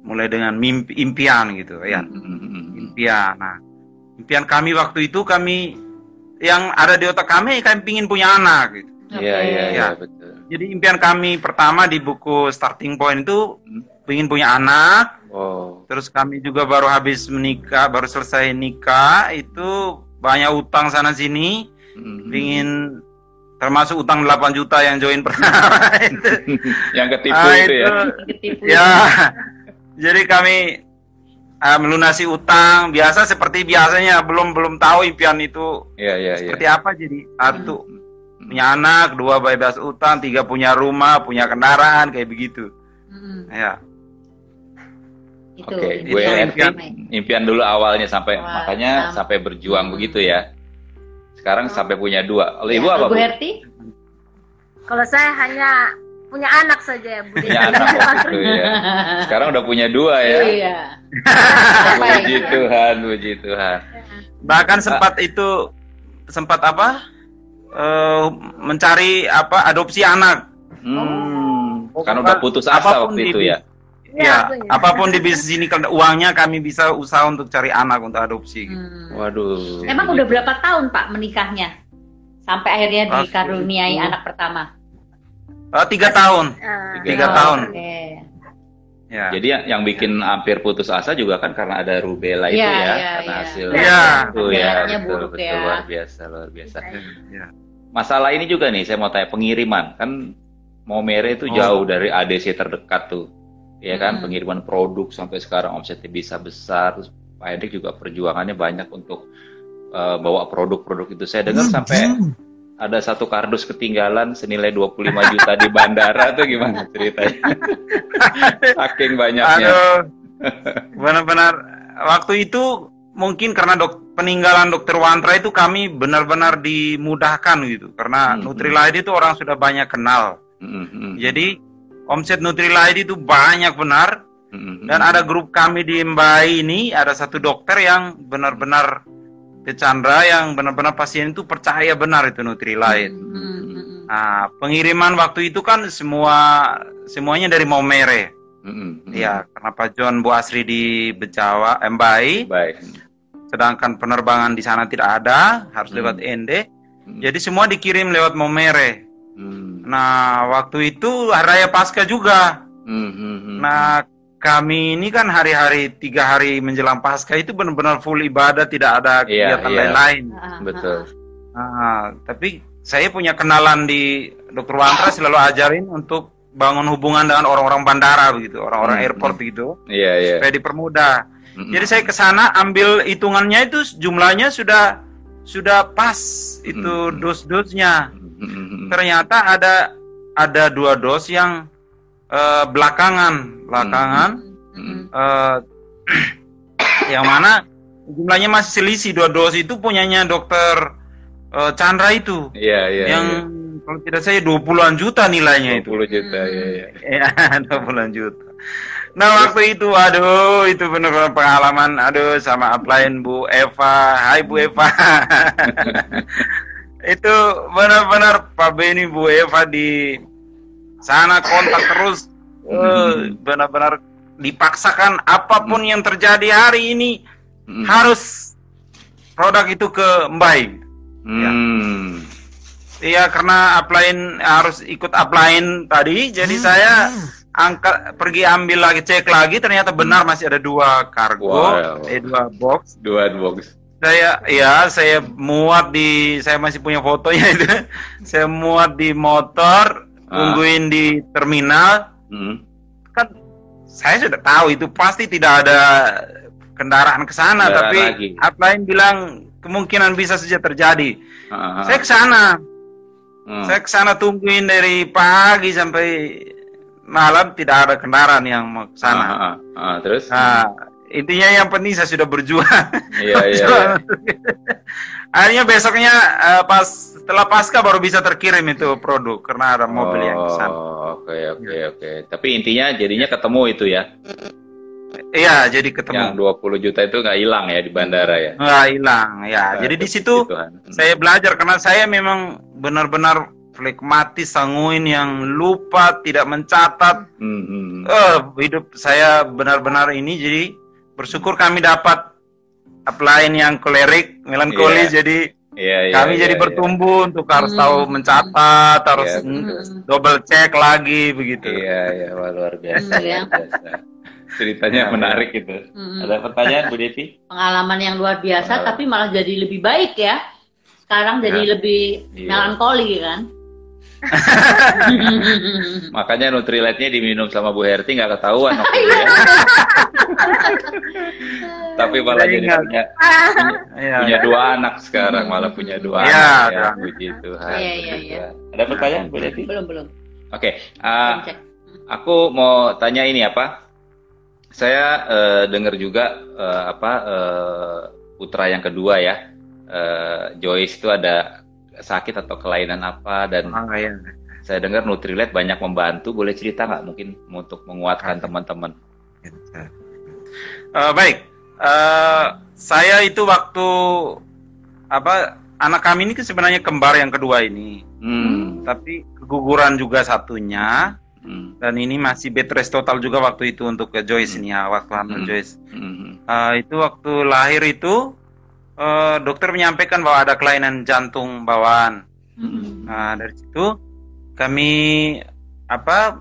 mulai dengan mimpi impian gitu ya Mhm. impian. Nah, impian kami waktu itu kami yang ada di otak kami kami ingin punya anak gitu. Iya, iya, iya, Ya. betul. Jadi impian kami pertama di buku starting point itu Hmm. Ingin punya anak. Wow. Terus kami juga baru habis menikah, baru selesai nikah itu banyak utang sana sini. Mhm. Ingin termasuk utang 8 juta yang join pertama itu. Yang ketipu Ah, itu ya. Ketipu. ya. Jadi kami ah, melunasi utang biasa seperti biasanya belum belum tahu impian itu Iya, iya, iya. seperti apa jadi satu Mhm. punya anak dua bebas utang tiga punya rumah punya kendaraan kayak begitu Mhm. ya Itu. Oke, itu gue impian, impian dulu awalnya sampai Awal, makanya sampai berjuang Hmm. begitu ya. Sekarang sampai punya dua. Oleh ibu Ya, apa Bu? Herti? Kalau saya hanya punya anak saja, Bu. Punya anak gitu ya. Sekarang udah punya dua ya. Iya. Puji Tuhan, puji Tuhan. bahkan sempat itu sempat apa eh, mencari apa adopsi anak Hmm, Oh, kan bukan. udah putus asa waktu itu di- ya. Ya, punya. apa pun di bisnis ini kalau uangnya kami bisa usaha untuk cari anak untuk adopsi. gitu. Hmm. Waduh. Emang udah berapa tahun Pak menikahnya? Sampai akhirnya Waktu dikaruniai itu- anak pertama. Eh, tiga tahun. Ah, Tiga Oh, tahun. Oke. Ya. Jadi yang, yang bikin hampir putus asa juga kan karena ada rubella itu Iya, ya, iya, karena iya. hasil Iya. itu ya, Gejalanya betul, buruk betul, ya. luar biasa, luar biasa. Ya. Masalah ini juga nih, saya mau tanya pengiriman kan Momere itu Oh. jauh dari ADC terdekat tuh, ya kan? Hmm. Pengiriman produk sampai sekarang omsetnya bisa besar. Terus Pak Hendrik juga perjuangannya banyak untuk eh, bawa produk-produk itu. Saya dengar sampai ada satu kardus ketinggalan senilai 25 juta di bandara tuh gimana ceritanya? Saking banyaknya. Aduh, benar-benar waktu itu mungkin karena dok, peninggalan dokter Wantra itu kami benar-benar dimudahkan gitu karena Hmm. Nutrilite itu orang sudah banyak kenal. Mm, mm, Jadi omset Nutrilite itu banyak benar mm, mm, dan ada grup kami di Mbai ini ada satu dokter yang benar-benar Chandra yang benar-benar pasien itu percaya benar itu Nutrilite. Hmm, hmm, hmm. Nah, pengiriman waktu itu kan semua semuanya dari Maumere. Mm. Ya, karena Pak John Bu Asri di Bejawa, eh, Mbai, Baik. sedangkan penerbangan di sana tidak ada, harus Hmm. lewat ND. Mm, Jadi semua dikirim lewat Maumere. Mm, Nah, waktu itu hari raya Pasca juga. mm, mm, mm. Nah, kami ini kan hari-hari tiga hari menjelang Pasca itu benar-benar full ibadah, tidak ada Iya, kegiatan iya. lain-lain. Ah, betul. ah, Nah, tapi saya punya kenalan di Dr. Wantra selalu ajarin untuk bangun hubungan dengan orang-orang bandara begitu, orang-orang Hmm, airport begitu, Iya, iya. supaya dipermudah. Mm, Jadi saya ke sana ambil hitungannya itu jumlahnya sudah sudah pas itu Hmm. dos-dosnya. Mm, mm, mm. Ternyata ada ada dua dos yang eh, belakangan, belakangan hmm, hmm. eh, yang mana jumlahnya masih selisih dua dos itu punyanya dokter eh, Chandra itu Iya, iya. yang iya. kalau tidak saya 20-an juta nilainya itu. 20 juta, iya, iya. Ya, 20 juta. Nah, waktu itu aduh, itu benar-benar pengalaman aduh sama upline Bu Eva. Hai Bu Eva. itu benar-benar Pak Beni Bu Eva di sana kontak terus Eh, benar-benar dipaksakan apa pun yang terjadi hari ini Mm, harus produk itu ke Mbai. mm. Iya karena upline harus ikut upline tadi, jadi saya angkat pergi ambil lagi cek lagi ternyata benar masih ada dua kargo, Wow. eh dua box. Dua box. Saya ya saya muat di saya masih punya fotonya itu. saya muat di motor, Ah. tungguin di terminal. Mm. Kan saya sudah tahu itu pasti tidak ada kendaraan ke sana, tapi lagi. upline bilang kemungkinan bisa saja terjadi. Ah, ah, Saya ke sana. ah. Saya ke sana tungguin dari pagi sampai malam tidak ada kendaraan yang mau ke Ah, sana. ah, ah. Terus? Nah, intinya yang penting saya sudah berjuang. Iya, iya, iya. Akhirnya besoknya eh, pas setelah pasca baru bisa terkirim itu produk karena ada mobil yang ke sana. Oh, oke, oke, oke. Tapi intinya jadinya ketemu itu ya. Iya, jadi Yang ketemu. 20 juta itu nggak hilang ya di bandara ya. Nggak hilang ya. Nah, jadi di situ Tuhan. saya belajar karena saya memang benar-benar flekmatis, sanguin yang lupa, tidak mencatat, Hmm, hmm. eh hidup saya benar-benar ini jadi bersyukur kami dapat upline yang kolerik melankolis Iya. jadi Iya, iya, kami iya, jadi iya. bertumbuh untuk harus Hmm. tahu mencatat harus Iya, mm, double check lagi begitu Iya, iya, wah, luar biasa. Ya. luar biasa. Ceritanya Iya, menarik itu. Hmm. Ada pertanyaan Bu Devi? Pengalaman yang luar biasa, Pengalaman. tapi malah jadi lebih baik ya. Sekarang jadi lebih Iya. melankoli kan. Makanya Nutrilite-nya diminum sama Bu Herti nggak ketahuan waktu itu ya. Tapi malah jadi ingat. punya, Iya, punya iya. dua anak sekarang, malah punya dua Iya, anak ya. ada. Puji Tuhan. Iya, iya, iya. Tuhan. Ada pertanyaan Bu Devi? belum belum. Oke, Belum cek. aku mau tanya ini apa? Saya eh, dengar juga eh, apa eh, putra yang kedua ya, eh, Joyce itu ada sakit atau kelainan apa dan Ah, iya. saya dengar Nutrilite banyak membantu. Boleh cerita nggak mungkin untuk menguatkan teman-teman? Eh, baik Eh, saya itu waktu apa anak kami ini kan sebenarnya kembar yang kedua ini Hmm. tapi keguguran juga satunya Hmm. dan ini masih bed rest total juga waktu itu untuk ke Joyce ini ya waktu hamil Hmm. Joyce. Hmm. Eh, itu waktu lahir itu eh, dokter menyampaikan bahwa ada kelainan jantung bawaan. Mm-mm. Nah dari situ kami apa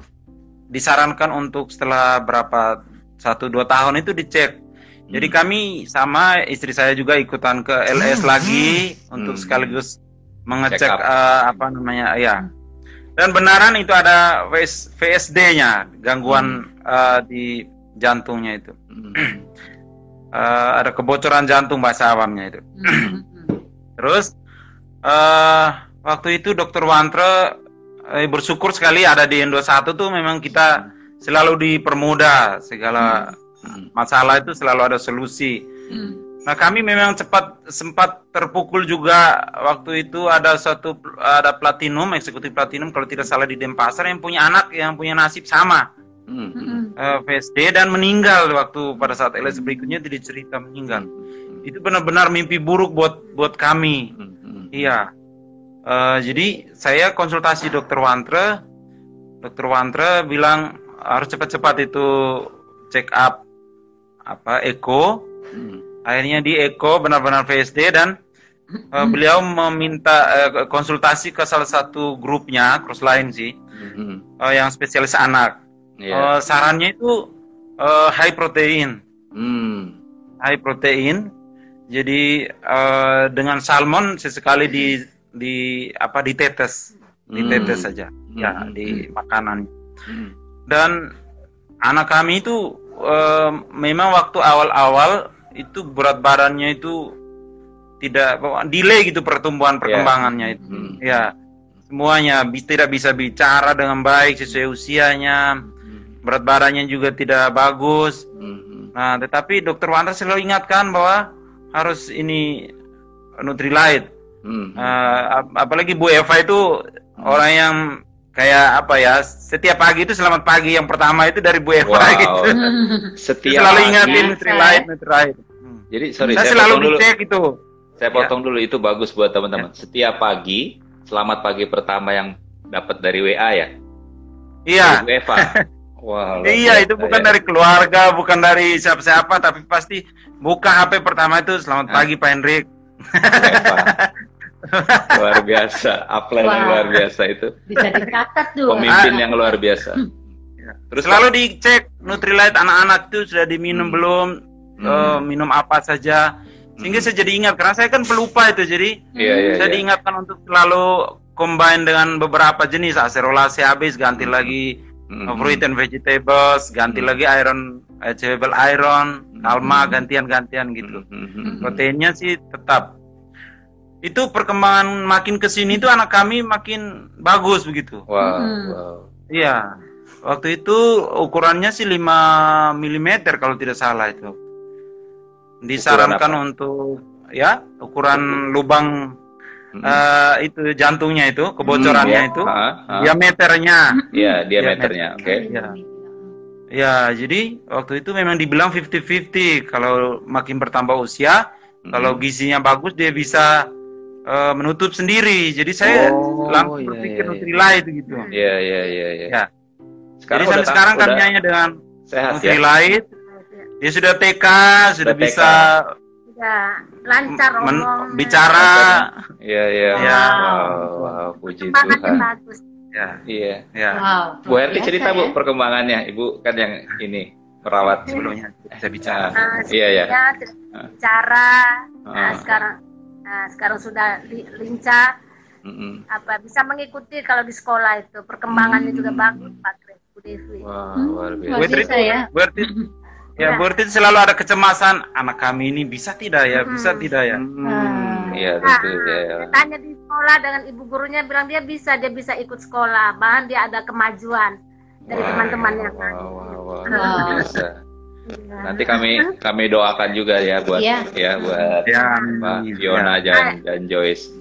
disarankan untuk setelah berapa satu dua tahun itu dicek. Jadi Hmm. kami sama istri saya juga ikutan ke LS lagi untuk Hmm. sekaligus mengecek eh, apa namanya ya. Dan benaran itu ada VS VSD-nya gangguan eh, di jantungnya itu. Hmm. Eh, ada kebocoran jantung bahasa awamnya itu. Mm-mm. Terus eh waktu itu Dokter Wantre eh, bersyukur sekali ada di Indo 1 tuh memang kita selalu dipermudah segala Hmm. masalah itu selalu ada solusi. Nah kami memang cepat sempat terpukul juga waktu itu ada satu ada platinum eksekutif platinum kalau tidak salah di Denpasar yang punya anak yang punya nasib sama Hmm. Mm-mm. eh, VSD dan meninggal waktu pada saat LS berikutnya jadi cerita meninggal. Itu benar-benar mimpi buruk buat buat kami. Hmm. Iya. Eh, jadi saya konsultasi dokter Wantre. Dokter Wantre bilang harus cepat-cepat itu check up apa eko. Hmm. Akhirnya di eko benar-benar VSD dan eh, beliau meminta eh, konsultasi ke salah satu grupnya crossline sih Hmm. eh, yang spesialis anak. Iya. Eh, sarannya itu eh, high protein, Hmm. high protein. Jadi eh, dengan salmon sesekali di di apa ditetes, ditetes Hmm. saja, ya Hmm. di makanan. Hmm. Dan anak kami itu eh, memang waktu awal-awal itu berat badannya itu tidak delay gitu pertumbuhan perkembangannya itu. Hmm. Ya, semuanya tidak bisa bicara dengan baik sesuai usianya, berat badannya juga tidak bagus. Hmm. Nah, tetapi dokter Wanda selalu ingatkan bahwa harus ini Nutrilite. Hmm. Eh, ap- apalagi Bu Eva itu orang yang kayak apa ya? Setiap pagi itu selamat pagi yang pertama itu dari Bu Eva Wow. gitu. Setiap selalu ingatin Nutrilite, Nutrilite. Hmm. Jadi sorry Saya saya selalu dulu. dicek itu. Saya potong dulu itu bagus buat teman-teman. Setiap pagi, selamat pagi pertama yang dapat dari WA ya. Iya. Dari Bu Eva. Wah. Iya, itu bukan ya. dari keluarga, bukan dari siapa-siapa, tapi pasti buka HP pertama itu selamat Ah. pagi Pak Hendrik. Luar biasa, upline yang luar biasa itu. Bisa dicatat tuh. Pemimpin yang luar biasa. Ya. Terus Selalu dicek Nutrilite anak-anak itu sudah diminum Hmm. belum, Hmm. eh, minum apa saja. Sehingga Hmm. saya jadi ingat karena saya kan pelupa itu, jadi Iya, iya, saya iya. diingatkan untuk selalu combine dengan beberapa jenis acerolase habis ganti lagi Hmm. fruit and vegetables, ganti Hmm. lagi iron, chewable iron, kalma Hmm. gantian-gantian gitu. Hmm, hmm, hmm. proteinnya sih tetap itu perkembangan makin ke sini tuh anak kami makin bagus begitu Wow, Hmm. wow. iya waktu itu ukurannya sih 5 mm kalau tidak salah itu disarankan untuk ya ukuran lubang Hmm. eh, itu jantungnya itu kebocorannya Hmm, ya. itu Ah, ah. diameternya Iya, diameternya, oke. ya ya jadi waktu itu memang dibilang 50-50 kalau makin bertambah usia Hmm. Kalau gizinya bagus dia bisa eh, menutup sendiri. Jadi saya Oh, langsung iya, berpikir iya, Nutrilite gitu. Iya, iya, iya, iya. Ya. Sekarang Jadi sampai sekarang udah hanya dengan sehat ya. Dia sudah TK, sudah TK. bisa Ya, lancar men- omong. bicara. Iya, iya. Ya. Wow, wow, puji Tuhan. bagus. Ya, Iya. ya. Wow. Bu biasa cerita ya. Bu perkembangannya. Ibu kan yang ini merawat Sebelumnya saya bicara. Nah, Iya, iya. tidak bicara. Nah, Ah. sekarang nah, sekarang sudah li- lincah Mm-mm. apa bisa mengikuti kalau di sekolah itu perkembangannya juga Hmm. bagus Pak Kris Bu Devi. Wah, Hmm. luar Luar biasa. Biasa ya. Bu Herti- ya, Bu Herti selalu ada kecemasan. Anak kami ini bisa tidak ya? Bisa Hmm. tidak ya? Hmm, Iya, Nah, tentu ya. tanya di sekolah dengan ibu gurunya bilang dia bisa, dia bisa ikut sekolah. Bahkan dia ada kemajuan dari Wah, teman-temannya. Wah, wah, wah, Wow. luar biasa. Iya. Nanti kami kami doakan juga ya buat Iya. ya buat Ya, Pak amin. Fiona Ya. dan, dan Joyce.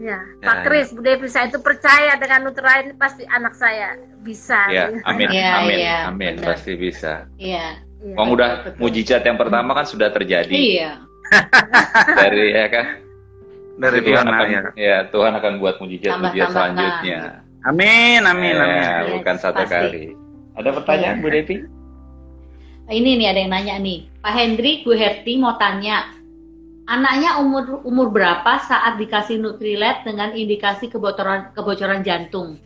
Ya, Ya, Pak ya. Kris, Bu Devi, saya itu percaya dengan Nutrilite ini pasti anak saya bisa. Ya, amin, Iya, amin, iya, amin, benar. pasti bisa. Iya. Iya. Wong udah Betul. mujizat yang pertama kan sudah terjadi Iya. dari ya kan. Dari Tuhan Tuhan akan ya. ya Tuhan akan buat mujizat-mujizat Tambah-tambahkan. selanjutnya. Amin, amin, Eh, amin. Yes, bukan satu pasti. kali. Ada pertanyaan Bu Devi? Ini nih ada yang nanya nih, Pak Hendrik, Bu Herti mau tanya, anaknya umur umur berapa saat dikasih Nutrilite dengan indikasi kebocoran kebocoran jantung?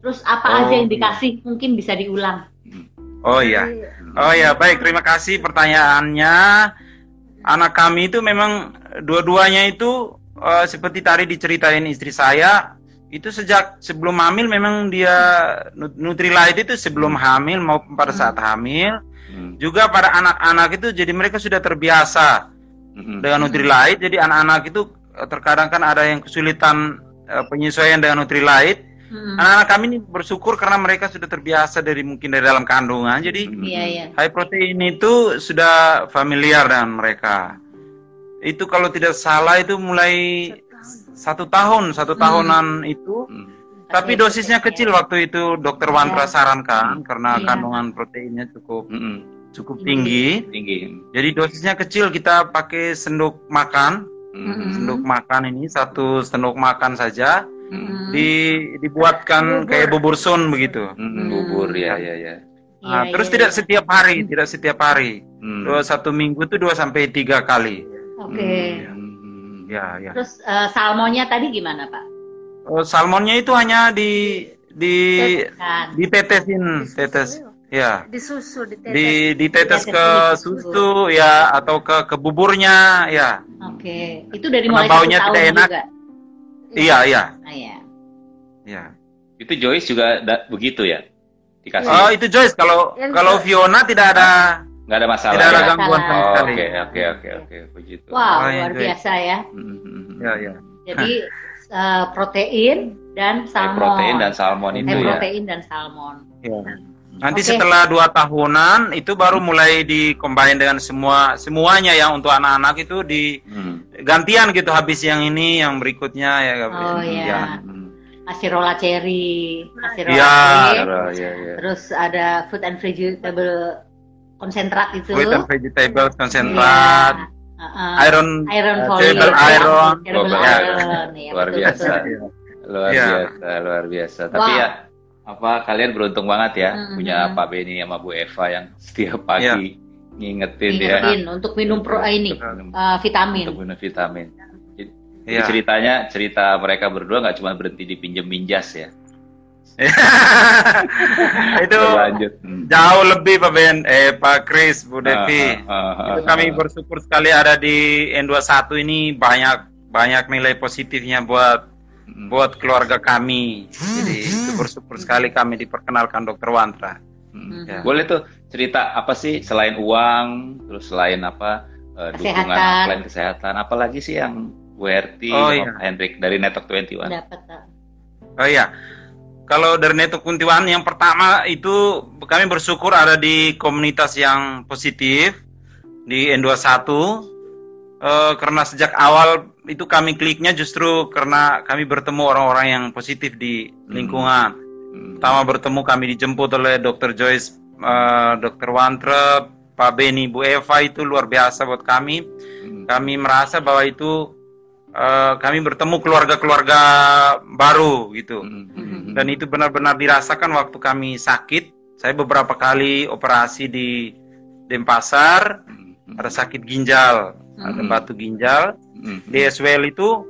Terus apa Oh, aja yang dikasih? Mungkin bisa diulang. Oh iya. Oh ya, baik. Terima kasih pertanyaannya. Anak kami itu memang dua-duanya itu eh, seperti tadi diceritain istri saya, itu sejak sebelum hamil memang dia nut- Nutrilite itu sebelum hamil maupun pada saat hamil, Hmm. juga pada anak-anak itu jadi mereka sudah terbiasa Hmm. dengan Nutrilite. Jadi anak-anak itu eh, terkadang kan ada yang kesulitan eh, penyesuaian dengan Nutrilite. Hmm. Anak-anak kami ini bersyukur karena mereka sudah terbiasa dari mungkin dari dalam kandungan. Jadi Iya, iya. high protein itu sudah familiar dengan mereka. Itu kalau tidak salah itu mulai satu tahun, satu Hmm. tahunan itu. Hmm. Tapi dosisnya kecil waktu itu dokter Wantra Iya. sarankan karena Iya. kandungan proteinnya cukup Hmm. cukup Tinggi. tinggi. Tinggi. Jadi dosisnya kecil kita pakai sendok makan, Hmm. sendok makan ini satu sendok makan saja Hmm. di dibuatkan kayak bubur sun begitu. Hmm. Bubur ya ya ya. Nah, Iya, terus iya, tidak iya. setiap hari, tidak setiap hari. Hmm. Dua satu minggu itu dua sampai tiga kali. Oke. Hmm. Ya, ya. Terus eh, salmonnya tadi gimana, Pak? Oh, salmonnya itu hanya di di Kan. ditetesin, tetes. Ya. Di susu, di tetes. Di ditetes Ditetes ke di susu ya atau ke ke buburnya ya. Oke. Itu dari Karena mulai baunya tidak enak. juga. Iya, iya. Ah, ya. Ya. Itu Joyce juga da- begitu ya? Dikasih Oh, itu Joyce kalau Yang kalau Joyce. Fiona tidak ada nggak ada masalah. tidak ada ya? gangguan sama Oh, sekali. Oke oke oke oke begitu. Wow, Oh, luar iya, iya. biasa ya. Hmm, hmm, hmm. Ya, ya. Jadi eh, protein dan High salmon. protein dan salmon itu ya. protein dan salmon. Ya. Nanti Oke. setelah dua tahunan itu baru mulai dikombin dengan semua semuanya yang untuk anak-anak itu di Hmm. gantian gitu habis yang ini yang berikutnya ya Oh, ya. iya. Hmm. Acerola cherry, acerola Iya. cherry. Iya, iya. Terus ada fruit and vegetable konsentrat itu. Fruit and vegetable konsentrat, Iya. Heeh. iron Iron uh, folate. table ya. iron. Table Oh, iron. Ya, luar betul, biasa. betul. Luar Iya. biasa, luar biasa. Tapi Wow. ya apa kalian beruntung banget ya Mhm. punya Pak Benny sama Bu Eva yang setiap pagi Iya. ngingetin ya Ingetin untuk minum pro eh, ini eh, vitamin. untuk minum vitamin. Jadi Iya. ceritanya cerita mereka berdua nggak cuma berhenti di pinjem minjas ya. itu Berlanjut. Hmm. jauh lebih Pak Ben, eh Pak Kris, Bu Devi. Ah, ah, ah, Itu ah, kami bersyukur sekali ada di N21 ini banyak banyak nilai positifnya buat Hmm. Buat keluarga kami. Jadi itu bersyukur sekali kami diperkenalkan Dokter Wantra. Hmm. Ya. Boleh tuh cerita apa sih selain uang, terus selain apa eh, dukungan Kesehatan. selain kesehatan, apalagi sih yang Herti Oh, iya. Hendrik dari Network 21? Dapat. eh. Oh iya. Kalau dari Neto Kuntiwan yang pertama itu kami bersyukur ada di komunitas yang positif di N21 Eh, karena sejak awal itu kami kliknya justru karena kami bertemu orang-orang yang positif di lingkungan. Hmm. Pertama bertemu kami dijemput oleh Dr. Joyce, eh, Dr. Wantra, Pak Beni, Bu Eva itu luar biasa buat kami. Hmm. Kami merasa bahwa itu eh, kami bertemu keluarga-keluarga baru gitu. Hmm. Hmm. Dan itu benar-benar dirasakan waktu kami sakit. Saya beberapa kali operasi di Denpasar, Hmm. ada sakit ginjal, ada Hmm. batu ginjal. Hmm. Di Eswell itu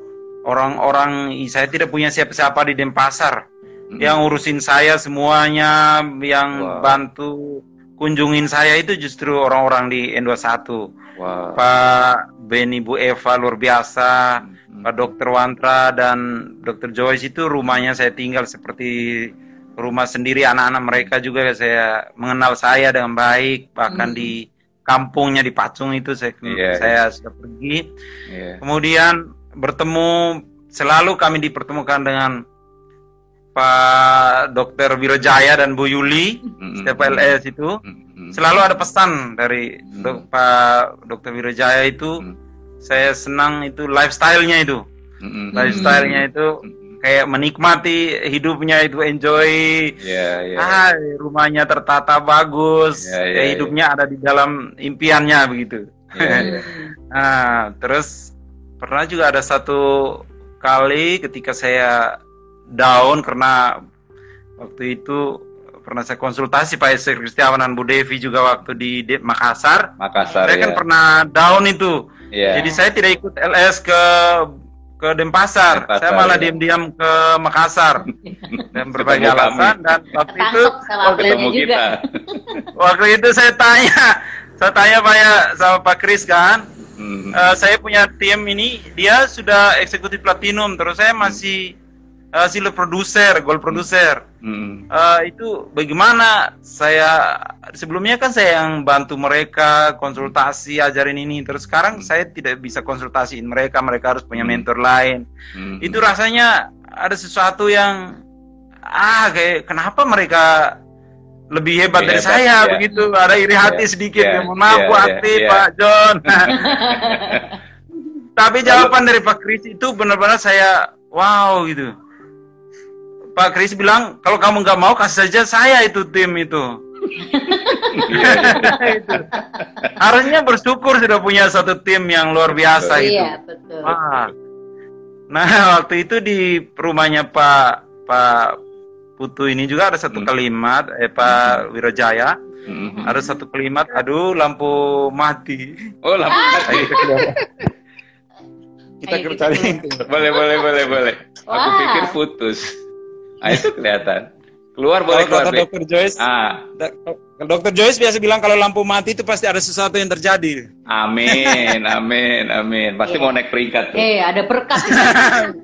orang-orang saya tidak punya siapa-siapa di Denpasar Hmm. yang urusin saya semuanya, yang Wow. bantu kunjungin saya itu justru orang-orang di N21. Wah. Pak Beni Bu Eva luar biasa. Hmm. Pak Dokter Wantra dan Dokter Joyce itu rumahnya saya tinggal seperti rumah sendiri anak-anak mereka juga saya mengenal saya dengan baik bahkan Hmm. di kampungnya di Pacung itu saya Iya, saya sudah pergi Iya. kemudian bertemu selalu kami dipertemukan dengan Pak Dokter Wirojaya dan Bu Yuli Hmm. setiap LS itu Hmm. selalu ada pesan dari Hmm. dok- Pak Dokter Wirojaya itu Hmm. saya senang itu lifestyle-nya itu Hmm. lifestyle-nya itu. Kayak menikmati hidupnya itu enjoy Iya, iya. ah rumahnya tertata bagus Ya, ya, ya, hidupnya ada di dalam impiannya begitu Iya, iya. nah terus pernah juga ada satu kali ketika saya down karena waktu itu pernah saya konsultasi Pak Esther Kristiawan dan Bu Devi juga waktu di De- Makassar. Makassar saya ya. kan pernah down itu. Iya. Jadi saya tidak ikut LS ke ke Denpasar. Denpasar, saya malah ya. diam-diam ke Makassar dan berbagai Ketemu alasan kami. dan waktu itu waktu, Aprilnya ketemu juga. kita. waktu itu saya tanya saya tanya Pak ya sama Pak Kris kan Hmm. Eh, saya punya tim ini dia sudah eksekutif platinum terus saya masih eh, silver producer gold producer. Hmm. Eh, itu bagaimana? Saya sebelumnya kan saya yang bantu mereka konsultasi ajarin ini. Terus sekarang saya tidak bisa konsultasiin mereka mereka harus punya mentor lain. Hmm. itu rasanya ada sesuatu yang ah kayak kenapa mereka lebih hebat Lebih dari hebat, saya? ya. begitu. Ada iri hati Ya, sedikit. ya, mohon maaf ya, Bu ya, Ati, ya. Pak John. Tapi jawaban dari Pak Kris itu benar-benar saya wow gitu Pak Kris bilang kalau kamu nggak mau kasih saja saya itu tim itu Iya, iya. Itu. harusnya bersyukur sudah punya satu tim yang luar biasa gitu Iya, betul. Wah. Nah, waktu itu di rumahnya Pak Pak Putu ini juga ada satu Hmm. kalimat, eh Pak Wirajaya, Hmm. ada satu kalimat, aduh lampu mati. Oh, lampu mati. Kita gitu. boleh, boleh, boleh, boleh. Aku Wah. pikir putus. Ah, itu kelihatan. Keluar boleh Kalau keluar. kata. Dokter Joyce, Ah, Dokter Joyce biasa bilang kalau lampu mati itu pasti ada sesuatu yang terjadi. amin, amin, amin. Pasti Iya. mau naik peringkat tuh. Eh, ada berkat di Iya. situ.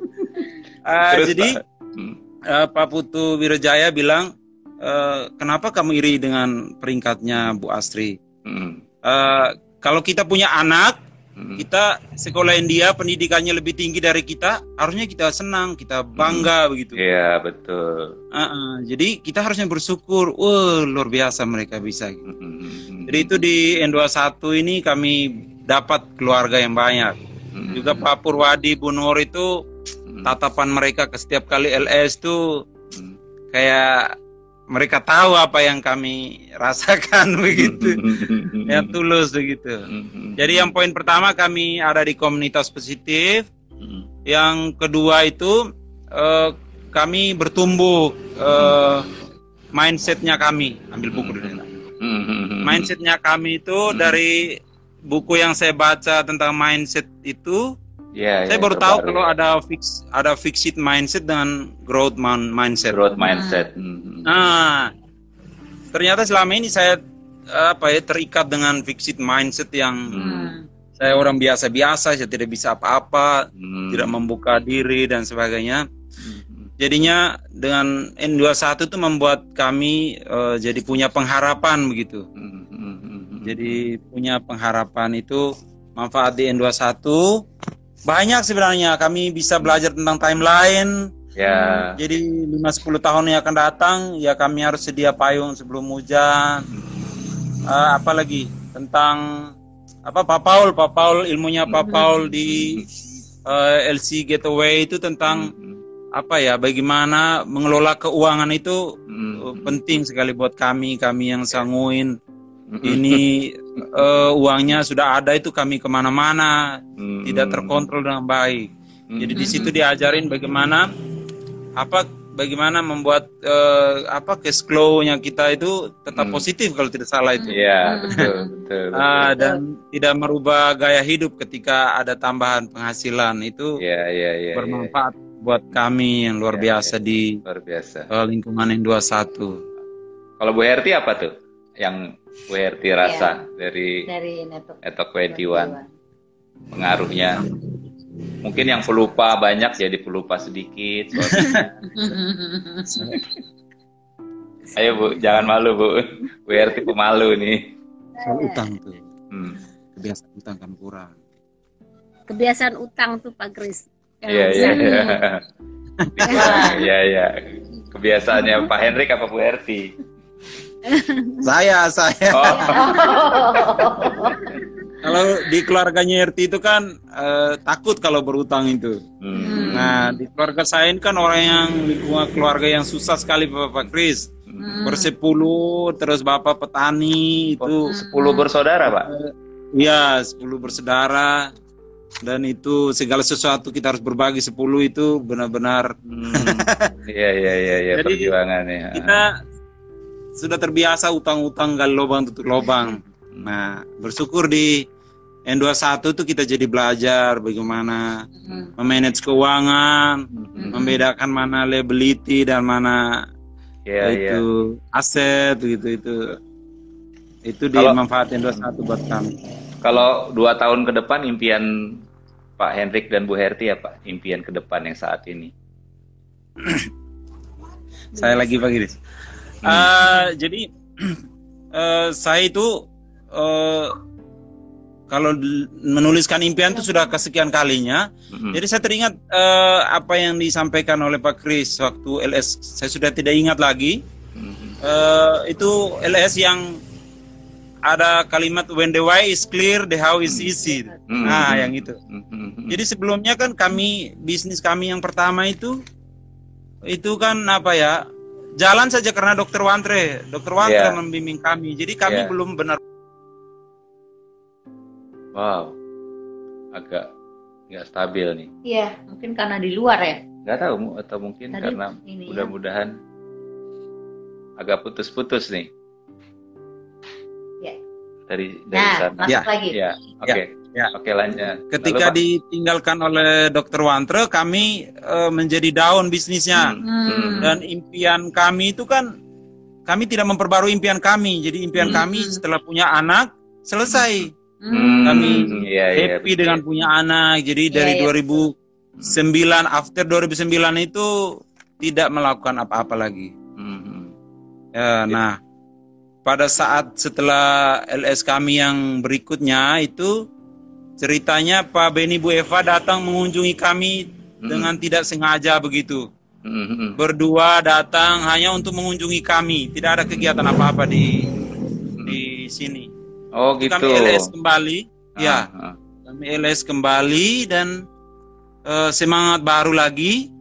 Ah, Terus, jadi Pak. Hmm. eh, Pak Putu Wirajaya bilang, eh, kenapa kamu iri dengan peringkatnya Bu Astri? Hmm. Eh, kalau kita punya anak, Hmm. kita sekolahin dia pendidikannya lebih tinggi dari kita harusnya kita senang kita bangga begitu Iya, betul. Uh-uh. jadi kita harusnya bersyukur wah luar biasa mereka bisa gitu. Hmm. jadi itu di N21 ini kami dapat keluarga yang banyak Hmm. juga Pak Purwadi Bu Nur itu Hmm. tatapan mereka ke setiap kali LS tuh Hmm. kayak mereka tahu apa yang kami rasakan begitu ya tulus begitu Hmm. jadi yang poin pertama kami ada di komunitas positif Hmm. Yang kedua itu eh, kami bertumbuh eh, mindsetnya kami. Ambil buku dulu. Hmm. Mindsetnya kami itu dari buku yang saya baca tentang mindset itu, Ya, saya ya, baru tahu kalau ya. ada fix ada fixed mindset dengan growth man- mindset. growth mindset. Hmm. Nah, ternyata selama ini saya apa ya terikat dengan fixed mindset yang Hmm. saya orang biasa-biasa, saya tidak bisa apa-apa, Hmm. tidak membuka diri dan sebagainya. Hmm. Jadinya dengan N21 itu membuat kami eh, jadi punya pengharapan begitu. Hmm. Hmm. Hmm. Jadi punya pengharapan itu manfaat di N21 banyak sebenarnya kami bisa belajar tentang timeline. ya. Jadi 5 10 tahun yang akan datang ya kami harus sedia payung sebelum hujan. Eh, apalagi tentang apa Pak Paul, Pak Paul ilmunya Pak Paul di eh, LC Getaway itu tentang Hmm. apa ya bagaimana mengelola keuangan itu Hmm. uh, penting sekali buat kami kami yang sanguin. Ini uh, uangnya sudah ada itu kami ke mana-mana Hmm. tidak terkontrol dengan baik. Jadi di situ diajarin bagaimana apa bagaimana membuat uh, apa cash flow-nya kita itu tetap Hmm. positif kalau tidak salah itu Iya, betul, betul. betul. Ah, dan tidak merubah gaya hidup ketika ada tambahan penghasilan itu Iya, iya, iya. iya. bermanfaat buat kami yang luar Ya, biasa di Luar biasa. uh, lingkungan N21 Kalau Bu Herti apa tuh? Yang Bu Herti rasa Iya. dari Dari network. Etok 21 pengaruhnya? Mungkin yang pelupa banyak jadi pelupa sedikit. Ayo Bu, jangan malu Bu. Bu Herti pemalu nih. soal utang tuh Hmm. kebiasaan utang kan kurang Kebiasaan utang tuh Pak Kris. Iya, iya, iya. Iya, iya. Kebiasaannya Pak Hendrik apa Bu Herti? saya saya Oh, kalau di keluarganya RT itu kan eh, takut kalau berutang itu hmm. nah di keluarga saya ini kan orang yang lingkungan keluarga yang susah sekali Bapak Kris Hmm. bersepuluh terus Bapak petani itu Sepuluh bersaudara Pak? Iya, 10 bersaudara. dan itu segala sesuatu kita harus berbagi 10 itu benar-benar Hmm. Iya iya iya iya Jadi, perjuangan ya. kita sudah terbiasa utang-utang gali lubang tutup lubang. Nah, bersyukur di N21 itu kita jadi belajar bagaimana Hmm. memanage keuangan, Hmm. membedakan mana liability dan mana Iya iya. itu aset gitu itu. Itu Kalau- dimanfaatin 21 buat kami. Kalau dua tahun ke depan impian Pak Hendrik dan Bu Herti apa? Impian ke depan yang saat ini. Saya lagi Pak Giris. Eh, jadi eh, saya itu eh, kalau menuliskan impian itu sudah kesekian kalinya. Mm-mm. Jadi saya teringat eh, apa yang disampaikan oleh Pak Kris waktu LS. Saya sudah tidak ingat lagi. Mm-mm. Eh, itu LS yang ada kalimat when the why is clear, the how is easy. Mm-mm. Nah, yang itu. Mm-mm. Jadi sebelumnya kan kami bisnis kami yang pertama itu itu kan apa ya jalan saja karena dokter Wantre, dokter Wantre Iya. membimbing kami. Jadi kami Iya. belum benar Wow, agak nggak stabil nih. Iya, mungkin karena di luar ya. Nggak tahu atau mungkin Tadi karena ini ya. mudah-mudahan agak putus-putus nih. Ya. Dari dari Nah, sana. masuk Ya. lagi. Ya, oke. ya. Oke lanjut. ketika Lalu, ditinggalkan oleh dokter Wantre kami eh, menjadi down bisnisnya Hmm. dan impian kami itu kan kami tidak memperbarui impian kami. Jadi impian Hmm. kami setelah punya anak selesai. Hmm. Kami iya, iya, Happy betul. dengan punya anak. Jadi Iya, dari iya. 2009 after 2009 itu tidak melakukan apa-apa lagi. Mhm. Ya, nah, pada saat setelah LS kami yang berikutnya itu ceritanya Pak Beni Bu Eva datang mengunjungi kami Mhm. dengan tidak sengaja begitu. Mhm. Berdua datang hanya untuk mengunjungi kami, tidak ada kegiatan apa-apa di di sini. Oh gitu. Kami LS kembali, ya, Ah, ah. kami LS kembali dan eh, semangat baru lagi.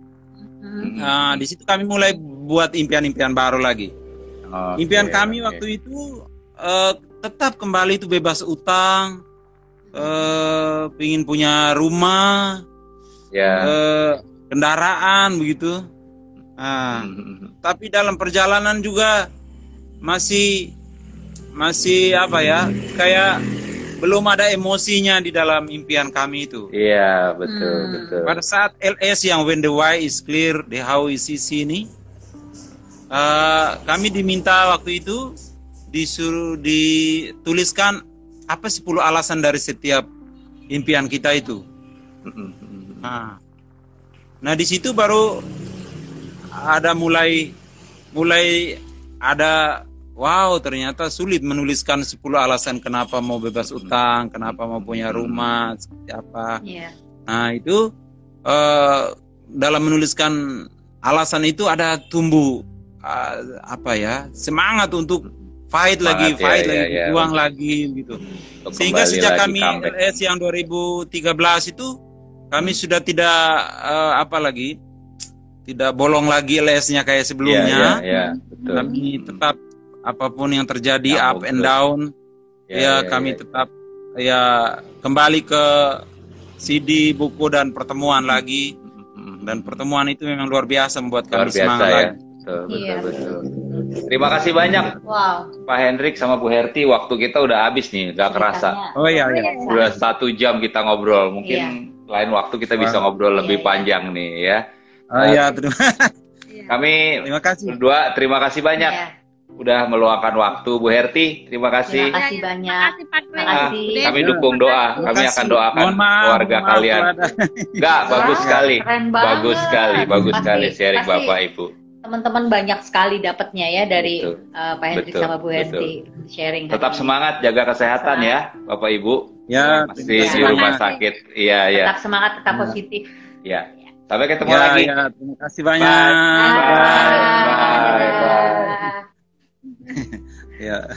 Hmm. Nah, di situ kami mulai buat impian-impian baru lagi. Oke, Impian kami oke. waktu itu eh, tetap kembali itu bebas utang, eh pingin punya rumah, ya. eh, kendaraan begitu. Nah, Mhm. tapi dalam perjalanan juga masih masih apa ya? Kayak belum ada emosinya di dalam impian kami itu. Iya betul Hmm. betul. Pada saat LS yang when the why is clear, the how is easy ini, eh, kami diminta waktu itu disuruh dituliskan apa 10 alasan dari setiap impian kita itu. Nah, nah di situ baru ada mulai mulai ada wow ternyata sulit menuliskan 10 alasan kenapa mau bebas utang, kenapa mau punya rumah, seperti apa. Iya. Nah itu eh, dalam menuliskan alasan itu ada tumbuh eh, apa ya semangat untuk fight lagi, Semangat, ya, fight ya, lagi, ya. berjuang lagi gitu. Untuk Sehingga sejak lagi kami comeback. LS yang 2013 itu kami sudah tidak eh, apa lagi tidak bolong lagi LS-nya kayak sebelumnya. Iya, iya, iya, betul. Kami tetap apa pun yang terjadi Nyambung up and down Iya, ya, iya, kami iya. tetap ya kembali ke CD buku dan pertemuan lagi Mhm. dan pertemuan itu memang luar biasa membuat luar kami biasa semangat ya. lagi. Betul, betul, Iya. betul. Terima kasih banyak Wow. Pak Hendrik sama Bu Herti. Waktu kita udah habis nih, gak kerasa. Oh iya iya. Udah satu jam kita ngobrol. Mungkin Iya. lain waktu kita bisa ngobrol lebih Iya, iya. panjang nih ya. Oh iya terima, Kami terima kasih. berdua terima kasih banyak Iya. Udah meluangkan waktu Bu Herti. Terima kasih. Terima kasih banyak. Terima kasih Pak. Terima kasih. Kami dukung doa. Kami akan doakan maaf, keluarga maaf kalian. Enggak, bagus sekali. Bagus sekali, bagus sekali sharing pasti Bapak Ibu. Teman-teman banyak sekali dapatnya ya dari Betul. uh, Pak Hendrik Betul, sama Bu Herti sharing. Tetap hari ini. semangat, jaga kesehatan ya, Bapak Ibu. Ya, Masih di rumah sakit. Iya, iya. Tetap semangat, tetap Ya. positif. Ya. Sampai ketemu Ya, lagi. ya, terima kasih banyak. Bye. Bye. Dadah. Bye. Ya.